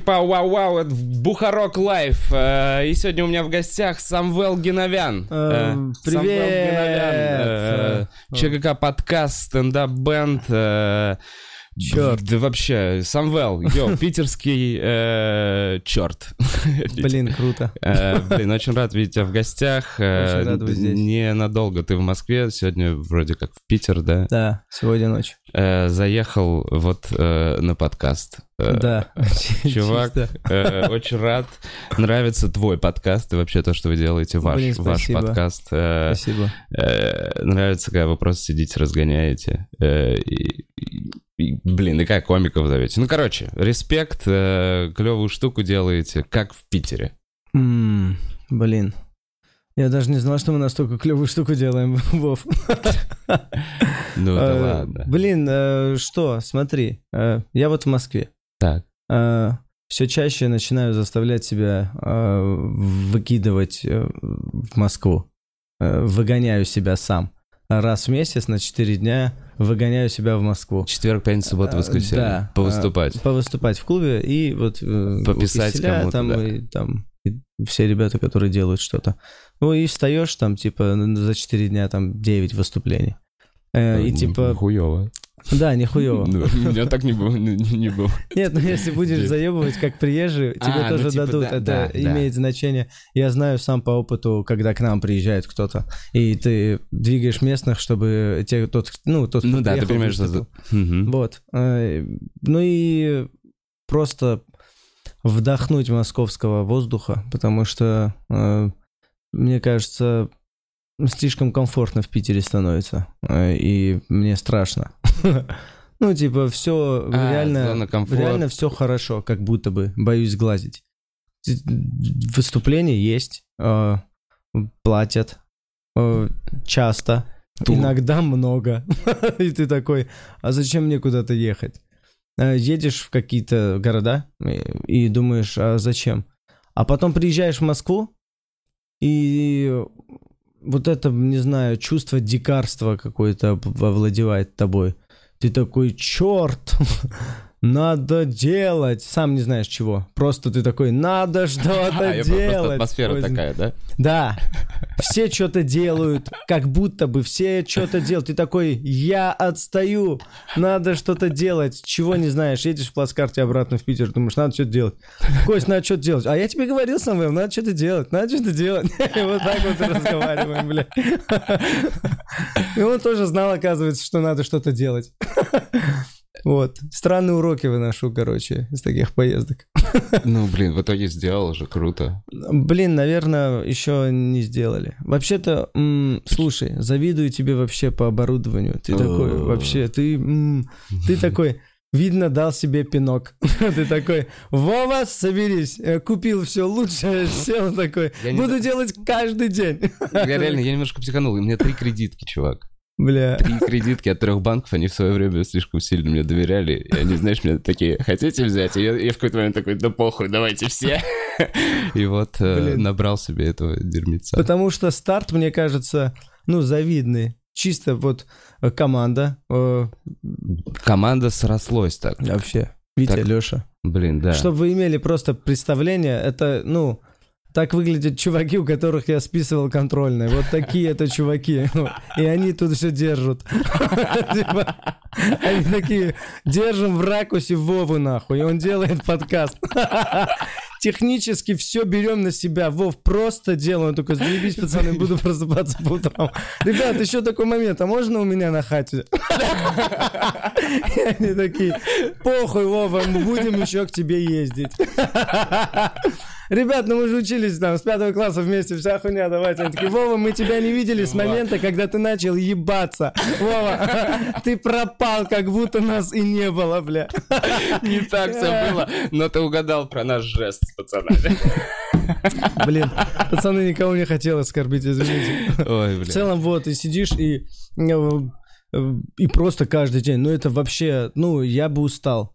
Чики-пау, вау, вау, это Бухарог Лайв. Э, И сегодня у меня в гостях Самвел Гиновян. Э, Самвел привет! Гиновян, э, ЧГК подкаст, стендап-бенд. э, Чёрт. Да вообще, Самвел, йоу, питерский э, черт. Блин, круто. Э, Блин, очень рад видеть тебя в гостях. Э, Очень рад быть здесь. Ненадолго ты в Москве, сегодня вроде как в Питер, да? Да, сегодня ночь. Э, Заехал вот э, на подкаст. Э, Да. Чувак, э, очень рад. Нравится твой подкаст и вообще то, что вы делаете, ваш, Блин, ваш подкаст. Э, Спасибо. Нравится, когда вы просто сидите, разгоняете. И- и- и, Блин, и как комиков зовете. Ну, короче, респект, клевую штуку делаете, как в Питере. М, Блин. Я даже не знал, что мы настолько клевую штуку делаем, Вов. Ну, да ладно. Блин, что, смотри, я вот в Москве. Так. Все чаще начинаю заставлять себя э, выкидывать э, в Москву. Э, Выгоняю себя сам. Раз в месяц на 4 дня выгоняю себя в Москву. Четверг, пятница, суббота, Э, воскресенье. да. Повыступать. повыступать в клубе и вот э, Пописать Киселя кому-то, там да. и там и все ребята, которые делают что-то. Ну и встаешь там типа за 4 дня там 9 выступлений. Э, и типа, Хуево. да, нихуево. Ну, У меня так не было. не- не было. Нет, ну если будешь заебывать как приезжий, тебе А, ну, тоже типа, дадут. да, Это имеет значение. Я знаю сам по опыту, когда к нам приезжает кто-то, и ты двигаешь местных, чтобы те, тот, ну, тот, кто Ну да, ты понимаешь, что... Вот. Э, Ну и просто вдохнуть московского воздуха, потому что, э, мне кажется, слишком комфортно в Питере становится. э, И мне страшно. Ну, типа, все А, реально, реально все хорошо, как будто бы, боюсь глазить. Выступления есть, э, платят э, часто, Тур. иногда много. И ты такой, а зачем мне куда-то ехать? Едешь в какие-то города и, и думаешь, а зачем? А потом приезжаешь в Москву, и вот это, не знаю, чувство дикарства какое-то овладевает тобой. Ты такой, черт, надо делать. Сам не знаешь чего. Просто ты такой, надо что-то А, я просто делать. атмосфера такая, да? да, все что-то делают, как будто бы все что-то делают. Ты такой, я отстаю, надо что-то делать. Чего не знаешь, едешь в плацкарте обратно в Питер, думаешь, надо что-то делать. Кость, надо что-то делать. А я тебе говорил, Самвел, надо что-то делать, надо что-то делать. И вот так вот разговариваем, бля. И он тоже знал, оказывается, что надо что-то делать. Вот. Странные уроки выношу, короче, из таких поездок. Ну, блин, в итоге сделал же, круто. Блин, наверное, еще не сделали. Вообще-то, м, слушай, завидую тебе вообще по оборудованию. Ты такой, вообще, ты, м, ты такой, видно, дал себе пинок. Ты такой, Вова, соберись, Э, купил все лучшее, сел такой, буду делать каждый день. Я реально, я немножко психанул. У меня три кредитки, чувак. Бля. Три кредитки от трех банков, они в свое время слишком сильно мне доверяли. И они, знаешь, мне такие, хотите взять? И я, я в какой-то момент такой, да похуй, давайте все. И вот э, Блин. набрал себе этого дерьмеца. Потому что старт, мне кажется, ну, завидный. Чисто вот э, команда, э, Команда срослась так. вообще, Витя, Так. Леша. Блин, да. Чтобы вы имели просто представление, это, ну, так выглядят чуваки, у которых я списывал контрольные. Вот такие это чуваки. И они тут все держат. Типа, Они такие, держим в ракусе Вову нахуй. И он делает подкаст. Технически все берем на себя. Вов, просто делаем. Такой, заебись, пацаны, буду просыпаться по утрам. Ребят, еще такой момент, а можно у меня на хате? И они такие, похуй, Вова, мы будем еще к тебе ездить. Ребят, ну мы же учились там с пятого класса вместе, вся хуйня, давайте. Они такие, Вова, мы тебя не видели с момента, когда ты начал ебаться. Вова, ты пропал, как будто нас и не было, бля. Не так все было, но ты угадал про наш жест с пацанами. Блин, пацаны, никого не хотел оскорбить, извините. Ой, В блин. целом, вот, и сидишь, и, э, э, и просто каждый день, ну это вообще, ну, я бы устал.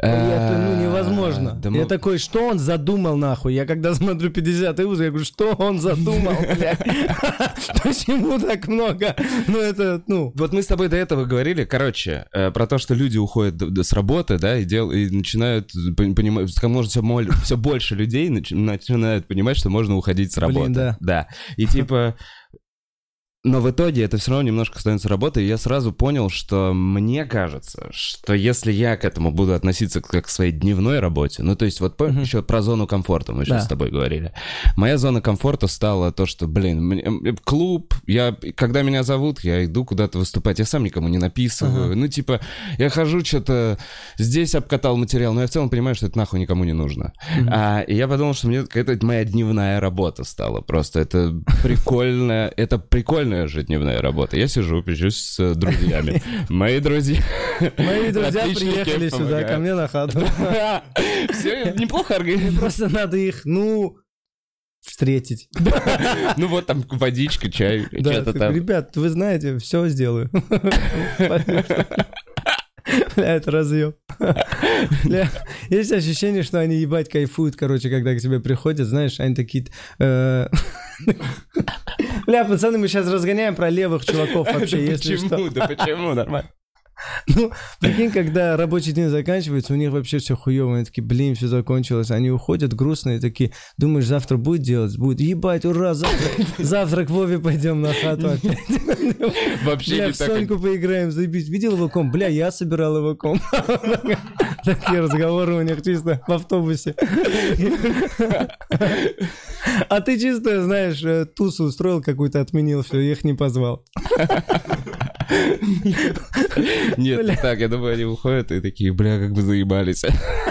Это, ну, А, невозможно. да Я мы- такой, что он задумал, нахуй? Я когда смотрю 50 узы, я говорю, что он задумал, блядь? Почему так много? Ну, это, ну... Вот мы с тобой до этого говорили, короче, э, про то, что люди уходят с работы, да, и, дел, и начинают пон- понимать, как можно все, все больше людей нач- начинают понимать, что можно уходить с работы. Блин, да. И типа... Но в итоге это все равно немножко становится работой, и я сразу понял, что мне кажется, что если я к этому буду относиться как к своей дневной работе, ну то есть вот помнишь еще про зону комфорта мы сейчас Да. с тобой говорили. Моя зона комфорта стала то, что, блин, мне- клуб, я, когда меня зовут, я иду куда-то выступать, я сам никому не написываю, Ага. ну типа, я хожу что-то, здесь обкатал материал, но я в целом понимаю, что это нахуй никому не нужно. А, и я подумал, что мне это моя дневная работа стала. Просто это прикольно, это прикольная же дневная работа. Я сижу, пищусь с э, друзьями. Мои друзья. Мои друзья приехали сюда ко мне на хату. Все неплохо организовано. Просто надо их, ну, встретить. Ну вот там водичка, чай, что-то как, там. ребят, вы знаете, все сделаю. Бля, это разъем. Бля, есть ощущение, что они ебать кайфуют, короче, когда к тебе приходят, знаешь, они такие... Бля, пацаны, мы сейчас разгоняем про левых чуваков вообще, если что. Почему? Да почему? Нормально. Ну, прикинь, когда рабочий день заканчивается, у них вообще все хуево. Они такие, блин, все закончилось. Они уходят грустные, такие, думаешь, завтра будет делать? Будет. Ебать, ура, завтра, завтра к Вове пойдем на хату опять. Вообще Бля, не в так. Соньку поиграем, заебись. Видел его ком? Бля, я собирал его ком. Такие разговоры у них чисто в автобусе. А ты чисто, знаешь, э, тусу устроил какую-то, отменил все, их не позвал. Нет, так, я думаю, они уходят и такие, бля, как бы заебались.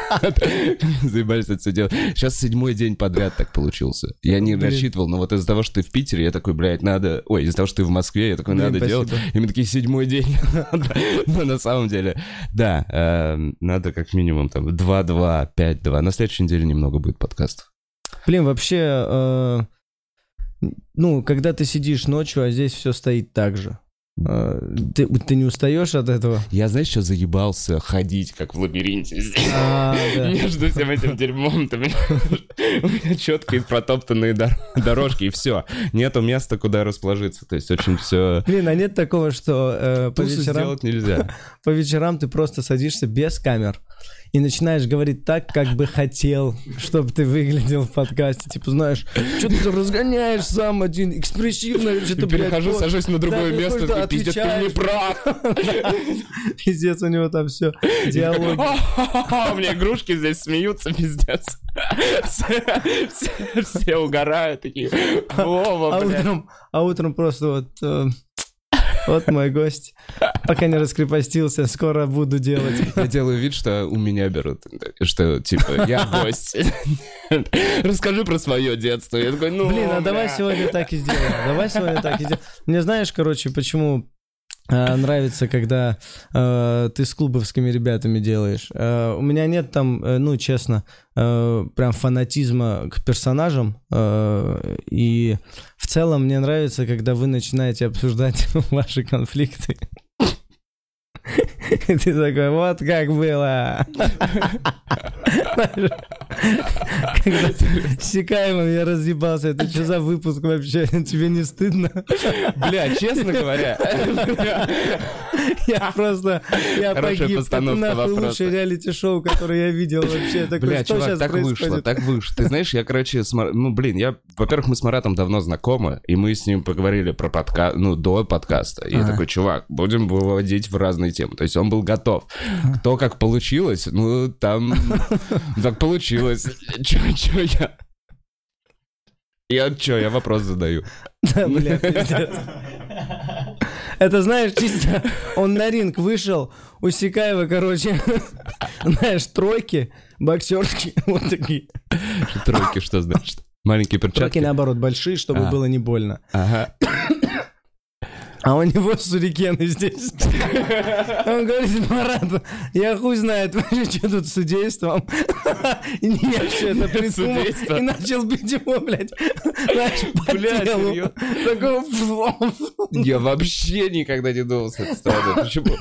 Заебались это все делать. Сейчас седьмой день подряд так получился. Я не рассчитывал, но вот из-за того, что ты в Питере, я такой, блядь, надо... Ой, из-за того, что ты в Москве, я такой, надо делать. И мы такие, седьмой день. Но на самом деле, да, э, надо как минимум там 2-2, 5-2. На следующей неделе немного будет подкастов. Блин, вообще, э, ну, когда ты сидишь ночью, а здесь все стоит так же. Э, ты, ты не устаешь от этого? Я, знаешь, что заебался ходить, как в лабиринте здесь. А. Между всем этим дерьмом у меня четкие протоптанные дор- дорожки, и все. Нету места, куда расположиться. То есть очень все... Блин, а нет такого, что э, по, вечерам, сделать нельзя. по вечерам ты просто садишься без камер и начинаешь говорить так, как бы хотел, чтобы ты выглядел в подкасте. Типа, знаешь, что ты разгоняешь сам один, экспрессивно, что-то, блядь, Перехожу, вот. сажусь на другое Да, место, такой, пиздец, ты не прав. Пиздец, у него там все, диалоги. У меня игрушки здесь смеются, пиздец. Все- угорают, такие, А а утром просто вот... вот мой гость. Пока не раскрепостился, скоро буду делать. Я делаю вид, что у меня берут, что, типа, я гость. Расскажи про свое детство. Я такой, ну, Блин, а давай сегодня так и сделаем. Давай сегодня так и сделаем. Мне знаешь, короче, почему э, нравится, когда э, ты с клубовскими ребятами делаешь. Э, у меня нет там, э, ну, честно, э, прям фанатизма к персонажам. э, и в целом мне нравится, когда вы начинаете обсуждать ваши конфликты. И ты такой, вот как было. Когда с Сикаевым я разъебался, это что за выпуск вообще? Тебе не стыдно? Бля, честно говоря, Я просто, я погиб. Это нахуй лучшее реалити-шоу, которое я видел вообще. Бля, чувак, так вышло, так вышло. Ты знаешь, я, короче, ну, блин, я, во-первых, мы с Маратом давно знакомы, и мы с ним поговорили про подкаст, ну, до подкаста. И я такой, чувак, будем выводить в разные темы. То есть он был готов. То, как получилось, ну, там, так получилось. Чё, чё я... Я чё, я вопрос задаю. Да, бля, пиздец. Это, знаешь, чисто он на ринг вышел, у Сикаева, короче, знаешь, тройки, боксерские, вот такие. Тройки, что значит? Маленькие Тройки, перчатки? наоборот, большие, чтобы А. было не больно. Ага. А у него сурикены здесь. Он говорит, Марат, я хуй знает вообще, что тут с судейством. И я все это придумал. И начал бить его, блядь, знаешь, по Бля, телу. Такого... Я вообще никогда не думал с этой стороны. Почему?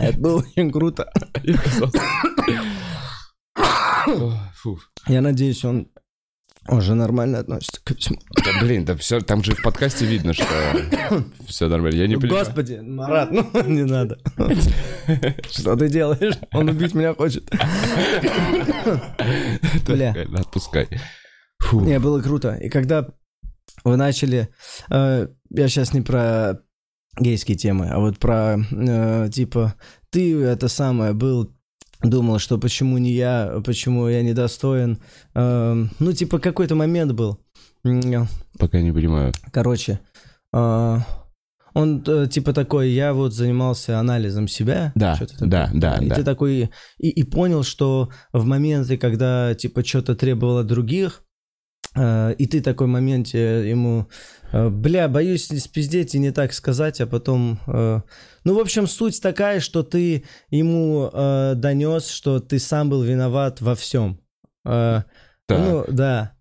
Это было очень круто. Я надеюсь, он уже нормально относится ко всему. Да, блин, да все, там же в подкасте видно, что все нормально. Я не понимаю. Господи, Марат, ну не надо. Что ты делаешь? Он убить меня хочет. Бля. Отпускай. Не, было круто. И когда вы начали... э, я сейчас не про гейские темы, а вот про, э, типа, ты это самое был... Думал, что почему не я, почему я недостоин. Э, ну, типа, какой-то момент был. Пока не понимаю. Короче, э, он э, типа такой, я вот занимался анализом себя. Да, такое. да, да, И да. ты такой, и, и понял, что в моменты, когда типа что-то требовало других, и ты такой моменте ему, э, бля, боюсь спиздеть и не так сказать, а потом... э, ну, в общем, суть такая, что ты ему э, донес, что ты сам был виноват во всем. Э, Так. ну, да.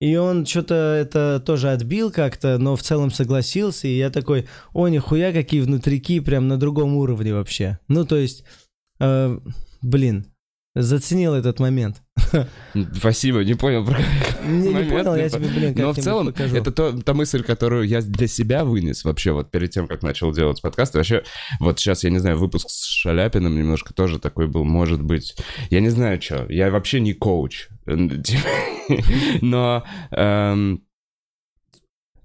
И он что-то это тоже отбил как-то, но в целом согласился. И я такой, о, нихуя, какие внутрики, прям на другом уровне вообще. Ну, то есть, э, блин, заценил этот момент. Спасибо, не понял про Не, не понял, я тебе, блин, Но в целом, покажу. это то, та мысль, которую я для себя вынес вообще вот перед тем, как начал делать подкаст. Вообще, вот сейчас, я не знаю, выпуск с Шаляпиным немножко тоже такой был, может быть. Я не знаю, что. Я вообще не коуч. Но... эм,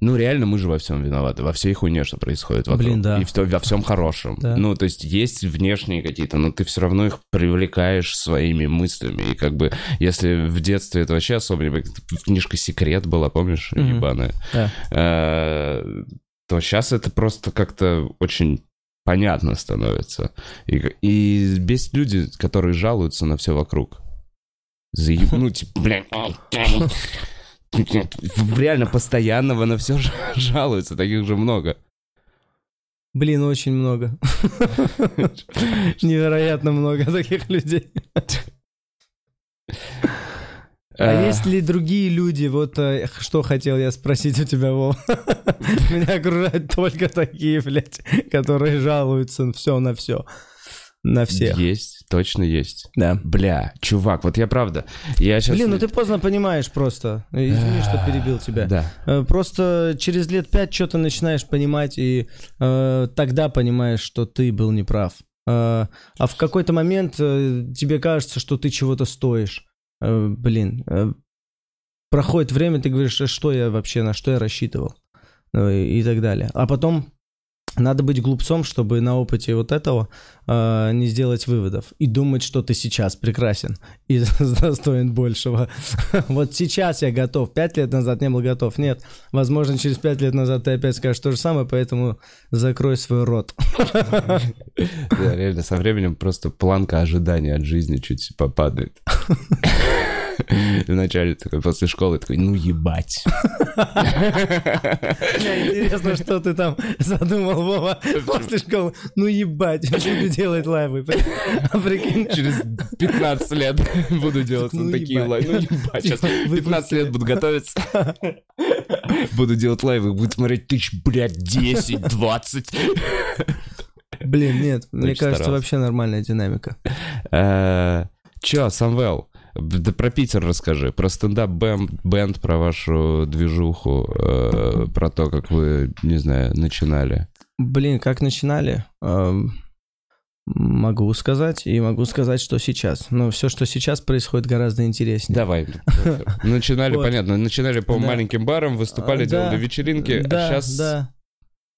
Ну, реально, мы же во всем виноваты, во всей хуйне, что происходит вокруг. Блин, да. И в- во всем хорошем. Да. Ну, то есть есть внешние какие-то, но ты все равно их привлекаешь своими мыслями. И как бы, если в детстве это вообще особо не... Книжка «Секрет» была, помнишь, Мгм. ебаная? Да. Э, То сейчас это просто как-то очень понятно становится. И, и бесит люди, которые жалуются на все вокруг. Заеб... Ну, типа, блядь, реально постоянного на все жалуются, таких же много. Блин, очень много. Невероятно много таких людей. А есть ли другие люди? Вот э, что хотел я спросить у тебя, Вов. Меня окружают только такие, блядь, которые жалуются все на все. На всех. Есть, точно есть. Да. Бля, чувак, вот я правда, я сейчас... Блин, ну ты поздно понимаешь просто. Извини, что перебил тебя. Да. Э, Просто через лет пять что-то начинаешь понимать, и э, тогда понимаешь, что ты был неправ. Э, а в какой-то момент э, тебе кажется, что ты чего-то стоишь. Э, блин, э, проходит время, ты говоришь, «А что я вообще, на что я рассчитывал? И, и так далее. А потом надо быть глупцом, чтобы на опыте вот этого э, не сделать выводов и думать, что ты сейчас прекрасен и достоин большего. Вот сейчас я готов. Пять лет назад не был готов. Нет. Возможно, через пять лет назад ты опять скажешь то же самое, поэтому закрой свой рот. Да, реально, со временем просто планка ожидания от жизни чуть попадает. Вначале такой, после школы такой, ну ебать. Интересно, что ты там задумал, Вова, после школы. Ну ебать, буду делать лайвы. Прикинь, Через 15 лет буду делать такие лайвы. Ну ебать, сейчас Типа, 15 лет буду готовиться. Буду делать лайвы, будет смотреть тысяч, блядь, 10, 20. Блин, нет, мне кажется, вообще нормальная динамика. Э, Чё, Самвел, да про Питер расскажи, про стендап-бенд, про вашу движуху, э, про то, как вы, не знаю, начинали. Блин, как начинали? Эм, Могу сказать, и могу сказать, что сейчас. Но все, что сейчас происходит, гораздо интереснее. Давай. Начинали, понятно, начинали по маленьким барам, выступали, А, да. делали вечеринки, а сейчас... да.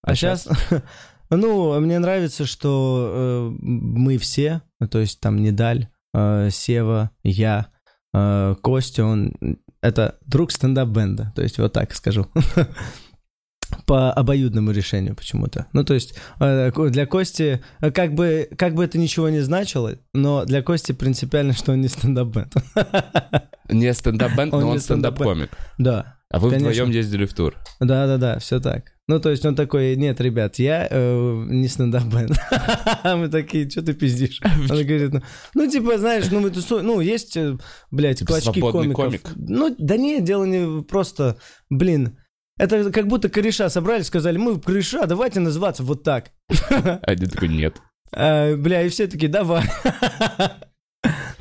а А сейчас, ну, мне нравится, что э, мы все, то есть там Недаль, э, Сева, я, э, Костя, он это друг стендап-бенда, то есть вот так скажу. По обоюдному решению почему-то. Ну, то есть э, для Кости, как бы, как бы это ничего не значило, но для Кости принципиально, что он не стендап-бенд. Не стендап-бенд, но он стендап-комик. Да, А вы Конечно. вдвоем ездили в тур. Да-да-да, все так. Ну, то есть он такой, нет, ребят, я э, не стендап-бенд. Мы такие, что ты пиздишь? Он говорит, ну, ну, типа, знаешь, ну, мы тусуем, ну, есть, э, блядь, Типа клочки комиков. комик. Ну, да нет, дело не просто, блин, это как будто кореша собрали, сказали, мы кореша, давайте называться вот так. А Один такой, нет. А, бля, и все такие, давай.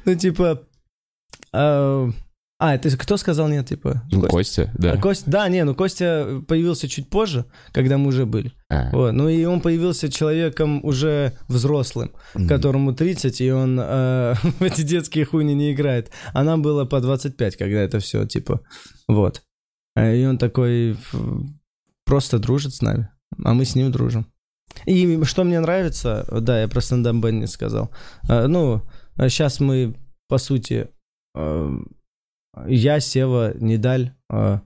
Ну, типа, А, а, это кто сказал нет, типа? Ну, Костя, да. А Кость, да, не, ну Костя появился чуть позже, когда мы уже были. А. Вот. Ну и он появился человеком уже взрослым, Мгм. которому 30, и он э, в эти детские хуйни не играет. А нам было по 25, когда это все, типа, вот. Э, И он такой просто дружит с нами, а мы с ним дружим. И что мне нравится, да, я про стендап Бен не сказал. Э, Ну, сейчас мы, по сути, э, я, Сева, Недаль, э,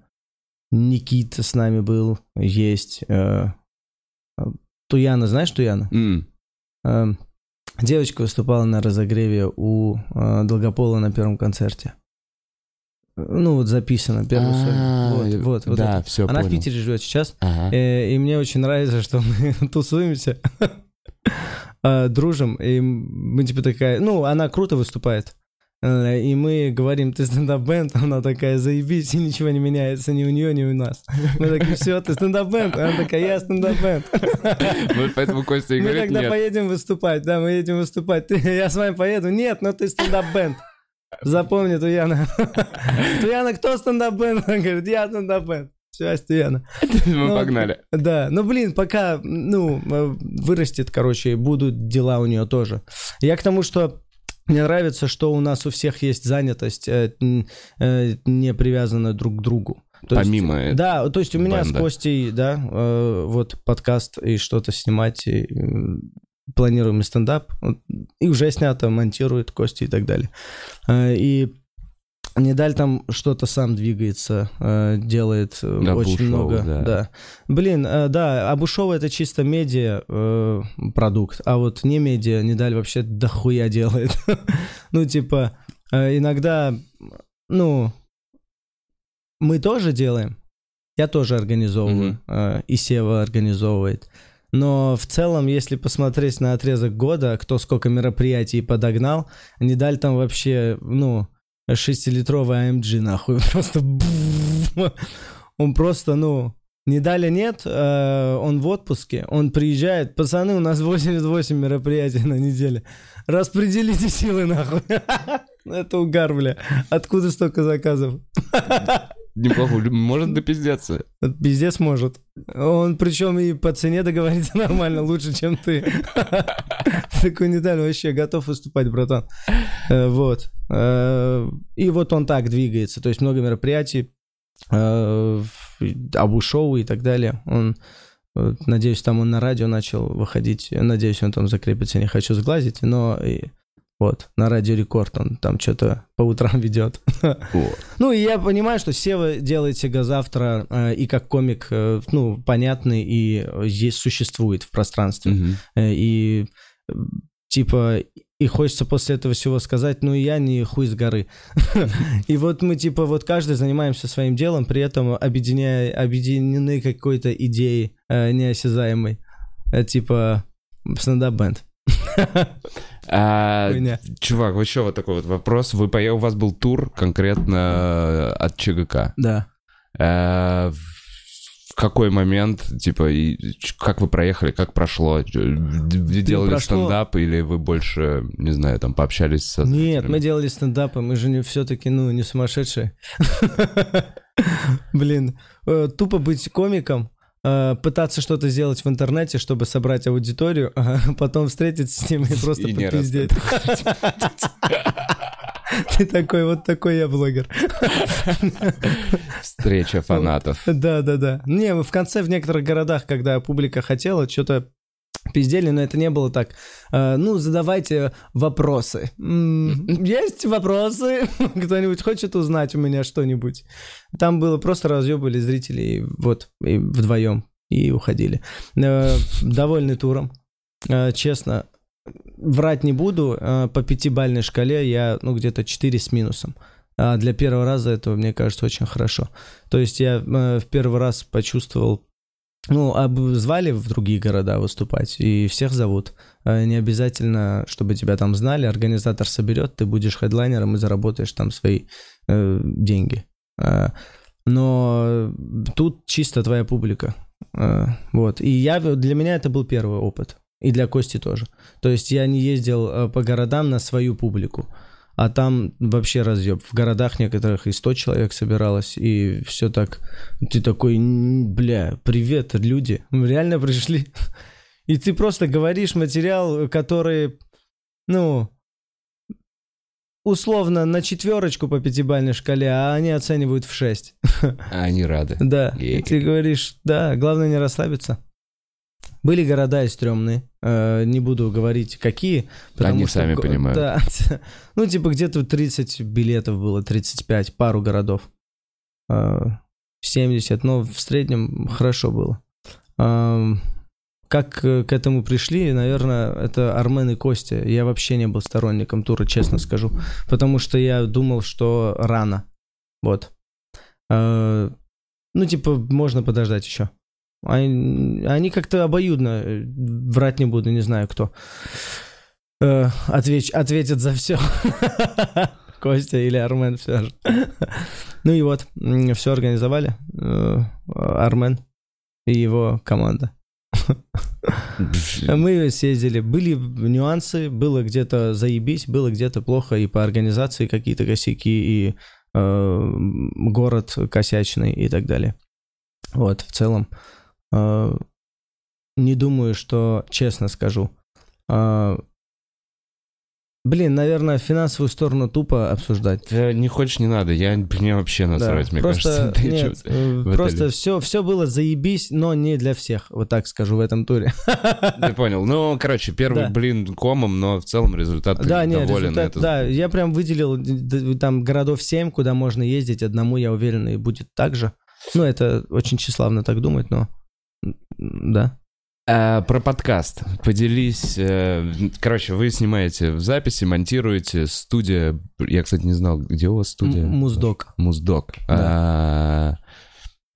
Никита с нами был, есть. э, э, Туяна, знаешь Туяна? М. Э, Девочка выступала на разогреве у э, Долгопола на первом концерте. Ну, вот записано, первый А, сольник. Вот, вот, вот Да, все, Она в Питере живет сейчас. Э, И мне очень нравится, что мы тусуемся, э, дружим, и мы типа такая... Ну, она круто выступает. Э, И мы говорим, ты стендап-бенд, она такая, заебись, и ничего не меняется ни у нее, ни у нас. Мы такие, все, ты стендап-бенд, она такая, я стендап-бенд. Вот поэтому Костя и Мы говорит, тогда нет. поедем выступать, да, мы едем выступать. Я с вами поеду, нет, ну ты стендап-бенд. Запомни, Туяна. Туяна, кто стендап-бенд? Она говорит, я стендап-бенд. Все, Туяна. Мы Ну, погнали. Да, ну блин, пока, ну, э, вырастет, короче, будут дела у нее тоже. Я к тому, что мне нравится, что у нас у всех есть занятость, э, э, не привязанная друг к другу. То есть- Помимо этого. Да, то есть у меня с бенда. Костей, да, э, вот подкаст и что-то снимать, и, планируем и стендап, и уже снято, монтирует Костя и так далее. И Недаль там что-то сам двигается, э, делает э, Да, очень Бушоу, много. да. Да. Блин, э, да, Абушова это чисто медиа продукт, а вот не медиа, Недаль вообще дохуя делает. ну, типа, иногда, ну, мы тоже делаем, я тоже организовываю, э, и Сева организовывает. Но в целом, если посмотреть на отрезок года, кто сколько мероприятий подогнал, Недаль там вообще, ну, 6-литровый AMG, нахуй, просто... Он просто, ну, Недаля нет, э, он в отпуске, он приезжает, пацаны, у нас 88 мероприятий на неделе, распределите силы, нахуй. Это угар, бля. Откуда столько заказов? Неплохо. Может допиздеться. Пиздец может. Он причем и по цене договорится нормально, лучше, чем ты. Такой Недаль вообще готов выступать, братан. Э, Вот. Э, И вот он так двигается. То есть много мероприятий, э, абу-шоу и так далее. Он, надеюсь, там он на радио начал выходить. Надеюсь, он там закрепится, не хочу сглазить, но вот, на радио Рекорд он там что-то по утрам ведет. Ну, и я понимаю, что Сева делает сега завтра э, и как комик, э, ну, понятный и э, есть, существует в пространстве. Э, и э, типа и хочется после этого всего сказать, ну я не хуй с горы. И вот мы типа вот каждый занимаемся своим делом, при этом объединяя, объединены какой-то идеей э, неосязаемой. Э, типа стендап-бенд. А, Хуйня. Чувак, вот еще вот такой вот вопрос. Вы У вас был тур конкретно от ЧГК. Да. А, В какой момент, типа, и как вы проехали, как прошло? Ч- Вы делали прошло- стендап или вы больше, не знаю, там пообщались со Нет, мы делали стендапы, мы же не все-таки, ну, не сумасшедшие. Блин, э, тупо быть комиком, э, пытаться что-то сделать в интернете, чтобы собрать аудиторию, а потом встретиться с ними и просто И попиздеть. Ты такой, вот такой я блогер. Встреча фанатов. Да, да, да. Не, в конце в некоторых городах, когда публика хотела, что-то пиздели, но это не было так. Э, ну, задавайте вопросы. Есть вопросы? Кто-нибудь хочет узнать у меня что-нибудь? Там было просто разъебали зрителей, вот, и вдвоем, и уходили. Э, Довольный туром. Э, Честно, врать не буду, по пятибальной шкале я, ну, где-то 4 с минусом. А для первого раза это, мне кажется, очень хорошо. То есть я в первый раз почувствовал, ну, об- звали в другие города выступать, и всех зовут. Э, Не обязательно, чтобы тебя там знали, организатор соберет, ты будешь хедлайнером и заработаешь там свои э, деньги. Э, но тут чисто твоя публика. Э, вот. И я, для меня это был первый опыт. И для Кости тоже. То есть я не ездил э, по городам на свою публику. А там вообще разъеб. В городах некоторых и 100 человек собиралось, и все так. Ты такой, бля, привет, люди, мы реально пришли. И ты просто говоришь материал, который, ну, условно на четверочку по пятибалльной шкале, а они оценивают в шесть. А они рады. Да. И ты говоришь, да, главное не расслабиться. Были города и стрёмные, не буду говорить какие. Они что, сами понимают. Да, ну типа где-то 30 билетов было, 35, пару городов. 70, но в среднем хорошо было. Как к этому пришли, наверное, это Армен и Костя. Я вообще не был сторонником тура, честно скажу. Потому что я думал, что рано. Вот. Ну, типа, можно подождать еще. Они, они как-то обоюдно, э, врать не буду, не знаю кто, э, ответь, ответит за все. Костя или Армен все же. ну и вот, все организовали. Э, Армен и его команда. Мы съездили. Были нюансы, было где-то заебись, было где-то плохо и по организации какие-то косяки, и э, город косячный и так далее. Вот, в целом. Э, не думаю, что, честно скажу, э, Блин, наверное, финансовую сторону тупо обсуждать. Да, не хочешь, не надо. Я мне вообще насрать, да, мне просто, кажется. Нет, э, просто все, все было заебись, но не для всех. Вот так скажу в этом туре. Ты понял. Ну, короче, первый да. блин комом, но в целом результат да, нет, доволен. Результат, это... Да, я прям выделил там городов 7, куда можно ездить. Одному, я уверен, и будет так же. Ну, это очень тщеславно так думать, но да. А, про подкаст. Поделись. Э, короче, вы снимаете в записи, монтируете. Студия. Я, кстати, не знал, где у вас студия. Муздок. Муздок. Да. А,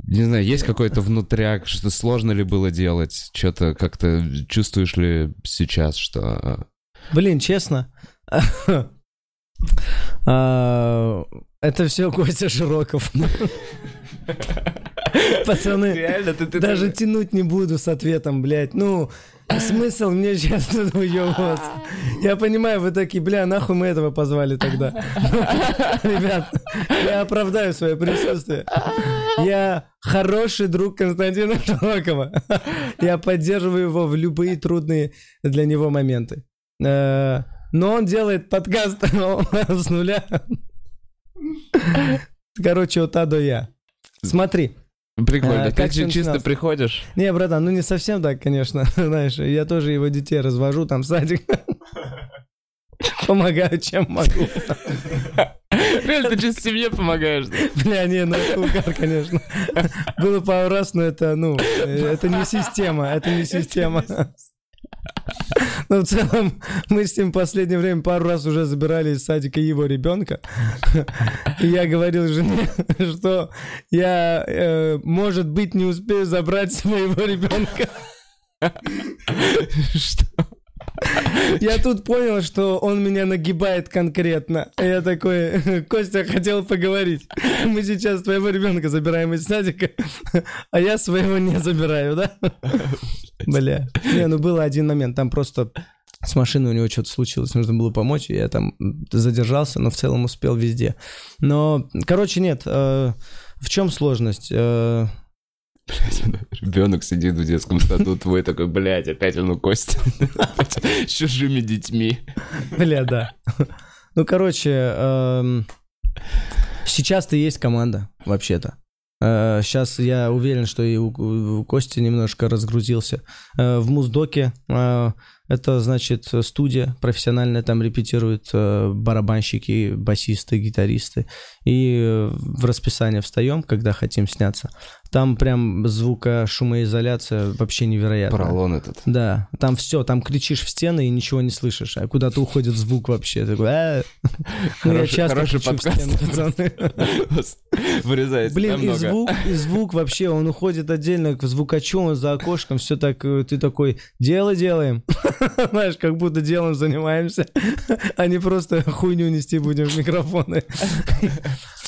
не знаю, есть какой-то внутряк, что сложно ли было делать? Что-то как-то чувствуешь ли сейчас, что... Блин, честно, а, это все Костя Широков. Пацаны, Реально, ты, ты, даже ты... тянуть не буду с ответом, блядь. Ну, смысл мне сейчас тут уебываться? Я понимаю, вы такие, бля, нахуй мы этого позвали тогда. Ребят, я оправдаю свое присутствие. Я хороший друг Константина Широкова. Я поддерживаю его в любые трудные для него моменты. Э, но он делает подкаст с нуля. Короче, от А до Я. Смотри. Прикольно. А, как ты чисто приходишь? Не, братан, ну не совсем так, конечно. Знаешь, я тоже его детей развожу, там садик. Помогаю, чем могу. Реально, ты чисто семье помогаешь. Бля, не, ну это угар, конечно. Было пару раз, но это, ну, это не система, это не система. Но в целом мы с ним в последнее время пару раз уже забирали из садика его ребенка. И я говорил жене, что я, э, может быть, не успею забрать своего ребенка. Что? Я тут понял, что он меня нагибает конкретно. Я такой, Костя хотел поговорить. Мы сейчас твоего ребенка забираем из садика, а я своего не забираю, да? Бля. Не, ну был один момент, там просто с машиной у него что-то случилось, нужно было помочь, и я там задержался, но в целом успел везде. Но, короче, нет, э, в чем сложность? Э, Блядь, ребенок сидит в детском саду, твой такой, блядь, опять он у Кости. С чужими детьми. Бля, да. Ну, короче, эм, сейчас-то есть команда, вообще-то. Сейчас э, я уверен, что и у Кости немножко разгрузился. Э, в Муздоке э, это, значит, студия профессиональная, там репетируют барабанщики, басисты, гитаристы. И в расписание встаем, когда хотим сняться. Там прям звука шумоизоляция вообще невероятно. Поролон этот. Да, там все, там кричишь в стены и ничего не слышишь, а куда-то уходит звук вообще. Такой, «А». ну, я часто хороший подкаст. Вырезается Блин, и звук, и звук вообще, он уходит отдельно к звукачу, он за окошком, все так, э, ты такой, дело делаем. Знаешь, как будто делом занимаемся, а не просто хуйню нести будем в микрофоны.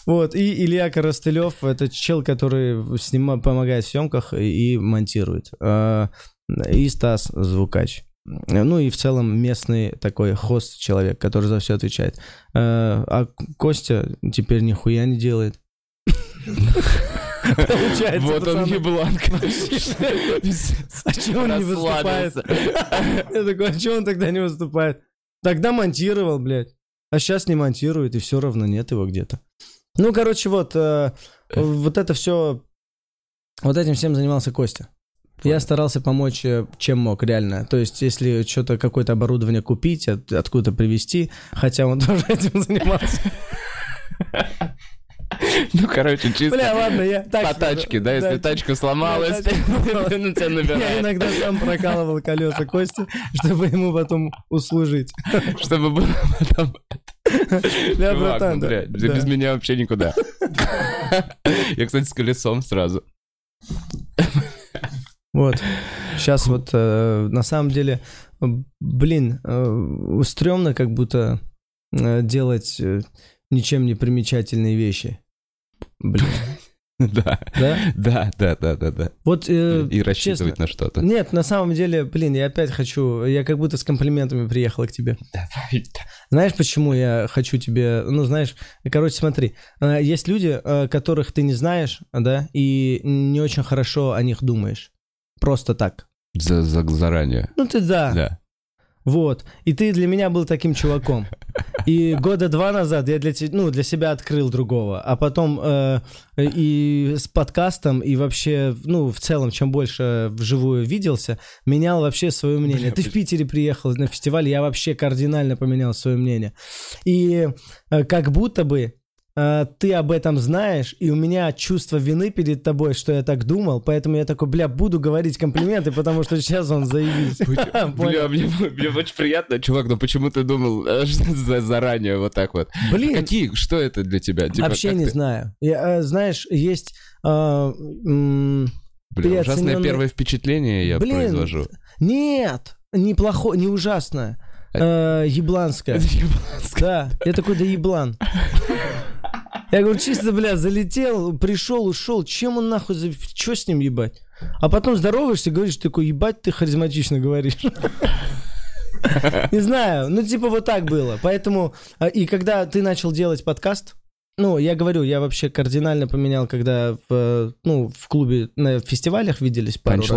Вот, и Илья Коростылев, это чел, который снима, помогает в съемках и, и монтирует. А, и Стас, звукач. ну и в целом местный такой хост человек, который за все отвечает. Э, а Костя теперь нихуя не делает. Получается, Вот он пацаны. еблан. А чего он не выступает? Я такой, а чего он тогда не выступает? Тогда монтировал, блядь. А сейчас не монтирует, и все равно нет его где-то. Ну, короче, вот, э, вот это все, вот этим всем занимался Костя. Я старался помочь, э, чем мог, реально. То есть, если что-то, какое-то оборудование купить, от- откуда-то привезти, хотя он тоже этим занимался. Ну, короче, чисто Бля, ладно, я так по тачке, да, если тачка сломалась, ты на тебя Я набираешь, иногда сам прокалывал колеса Кости, чтобы ему потом услужить. чтобы было потом... Бля, Чувак, братан, ну, да. без меня вообще никуда. Я, кстати, с колесом сразу. Вот. Сейчас вот, э, на самом деле, блин, э, стрёмно как будто э, делать э, ничем не примечательные вещи. Блин, Да, да? да, да, да, да, да. Вот, э, И рассчитывать честно, на что-то. Нет, на самом деле, блин, я опять хочу, я как будто с комплиментами приехал к тебе. Давай. Знаешь, почему я хочу тебе, ну, знаешь, короче, смотри, э, есть люди, э, которых ты не знаешь, да, и не очень хорошо о них думаешь. Просто так. За, за- заранее. Ну, ты да. Да. Вот. И ты для меня был таким чуваком. И года два назад я для, ну, для себя открыл другого. А потом э, и с подкастом, и вообще, ну, в целом, чем больше вживую виделся, менял вообще свое мнение. Бля, ты в. Питере приехал на фестиваль, я вообще кардинально поменял свое мнение. И э, как будто бы ты об этом знаешь, и у меня чувство вины перед тобой, что я так думал, поэтому я такой, бля, буду говорить комплименты, потому что сейчас он заявись. Бля, мне, очень приятно, чувак, но почему ты думал э, заранее вот так вот? Блин, Какие, что это для тебя? Типа, Вообще не знаю. Э, знаешь, есть... э, Бля, ужасное первое впечатление я произвожу. нет, неплохо, не ужасное. Э, ебланское. Да, я такой, да еблан. Я говорю, чисто, бля, залетел, пришел, ушел. Чем он нахуй, за... что с ним ебать? А потом здороваешься, говоришь, такой, ебать, ты харизматично говоришь. Не знаю, ну типа вот так было. Поэтому, а, и когда ты начал делать подкаст, ну, я говорю, я вообще кардинально поменял, когда в, ну, в клубе, на фестивалях виделись пару раз.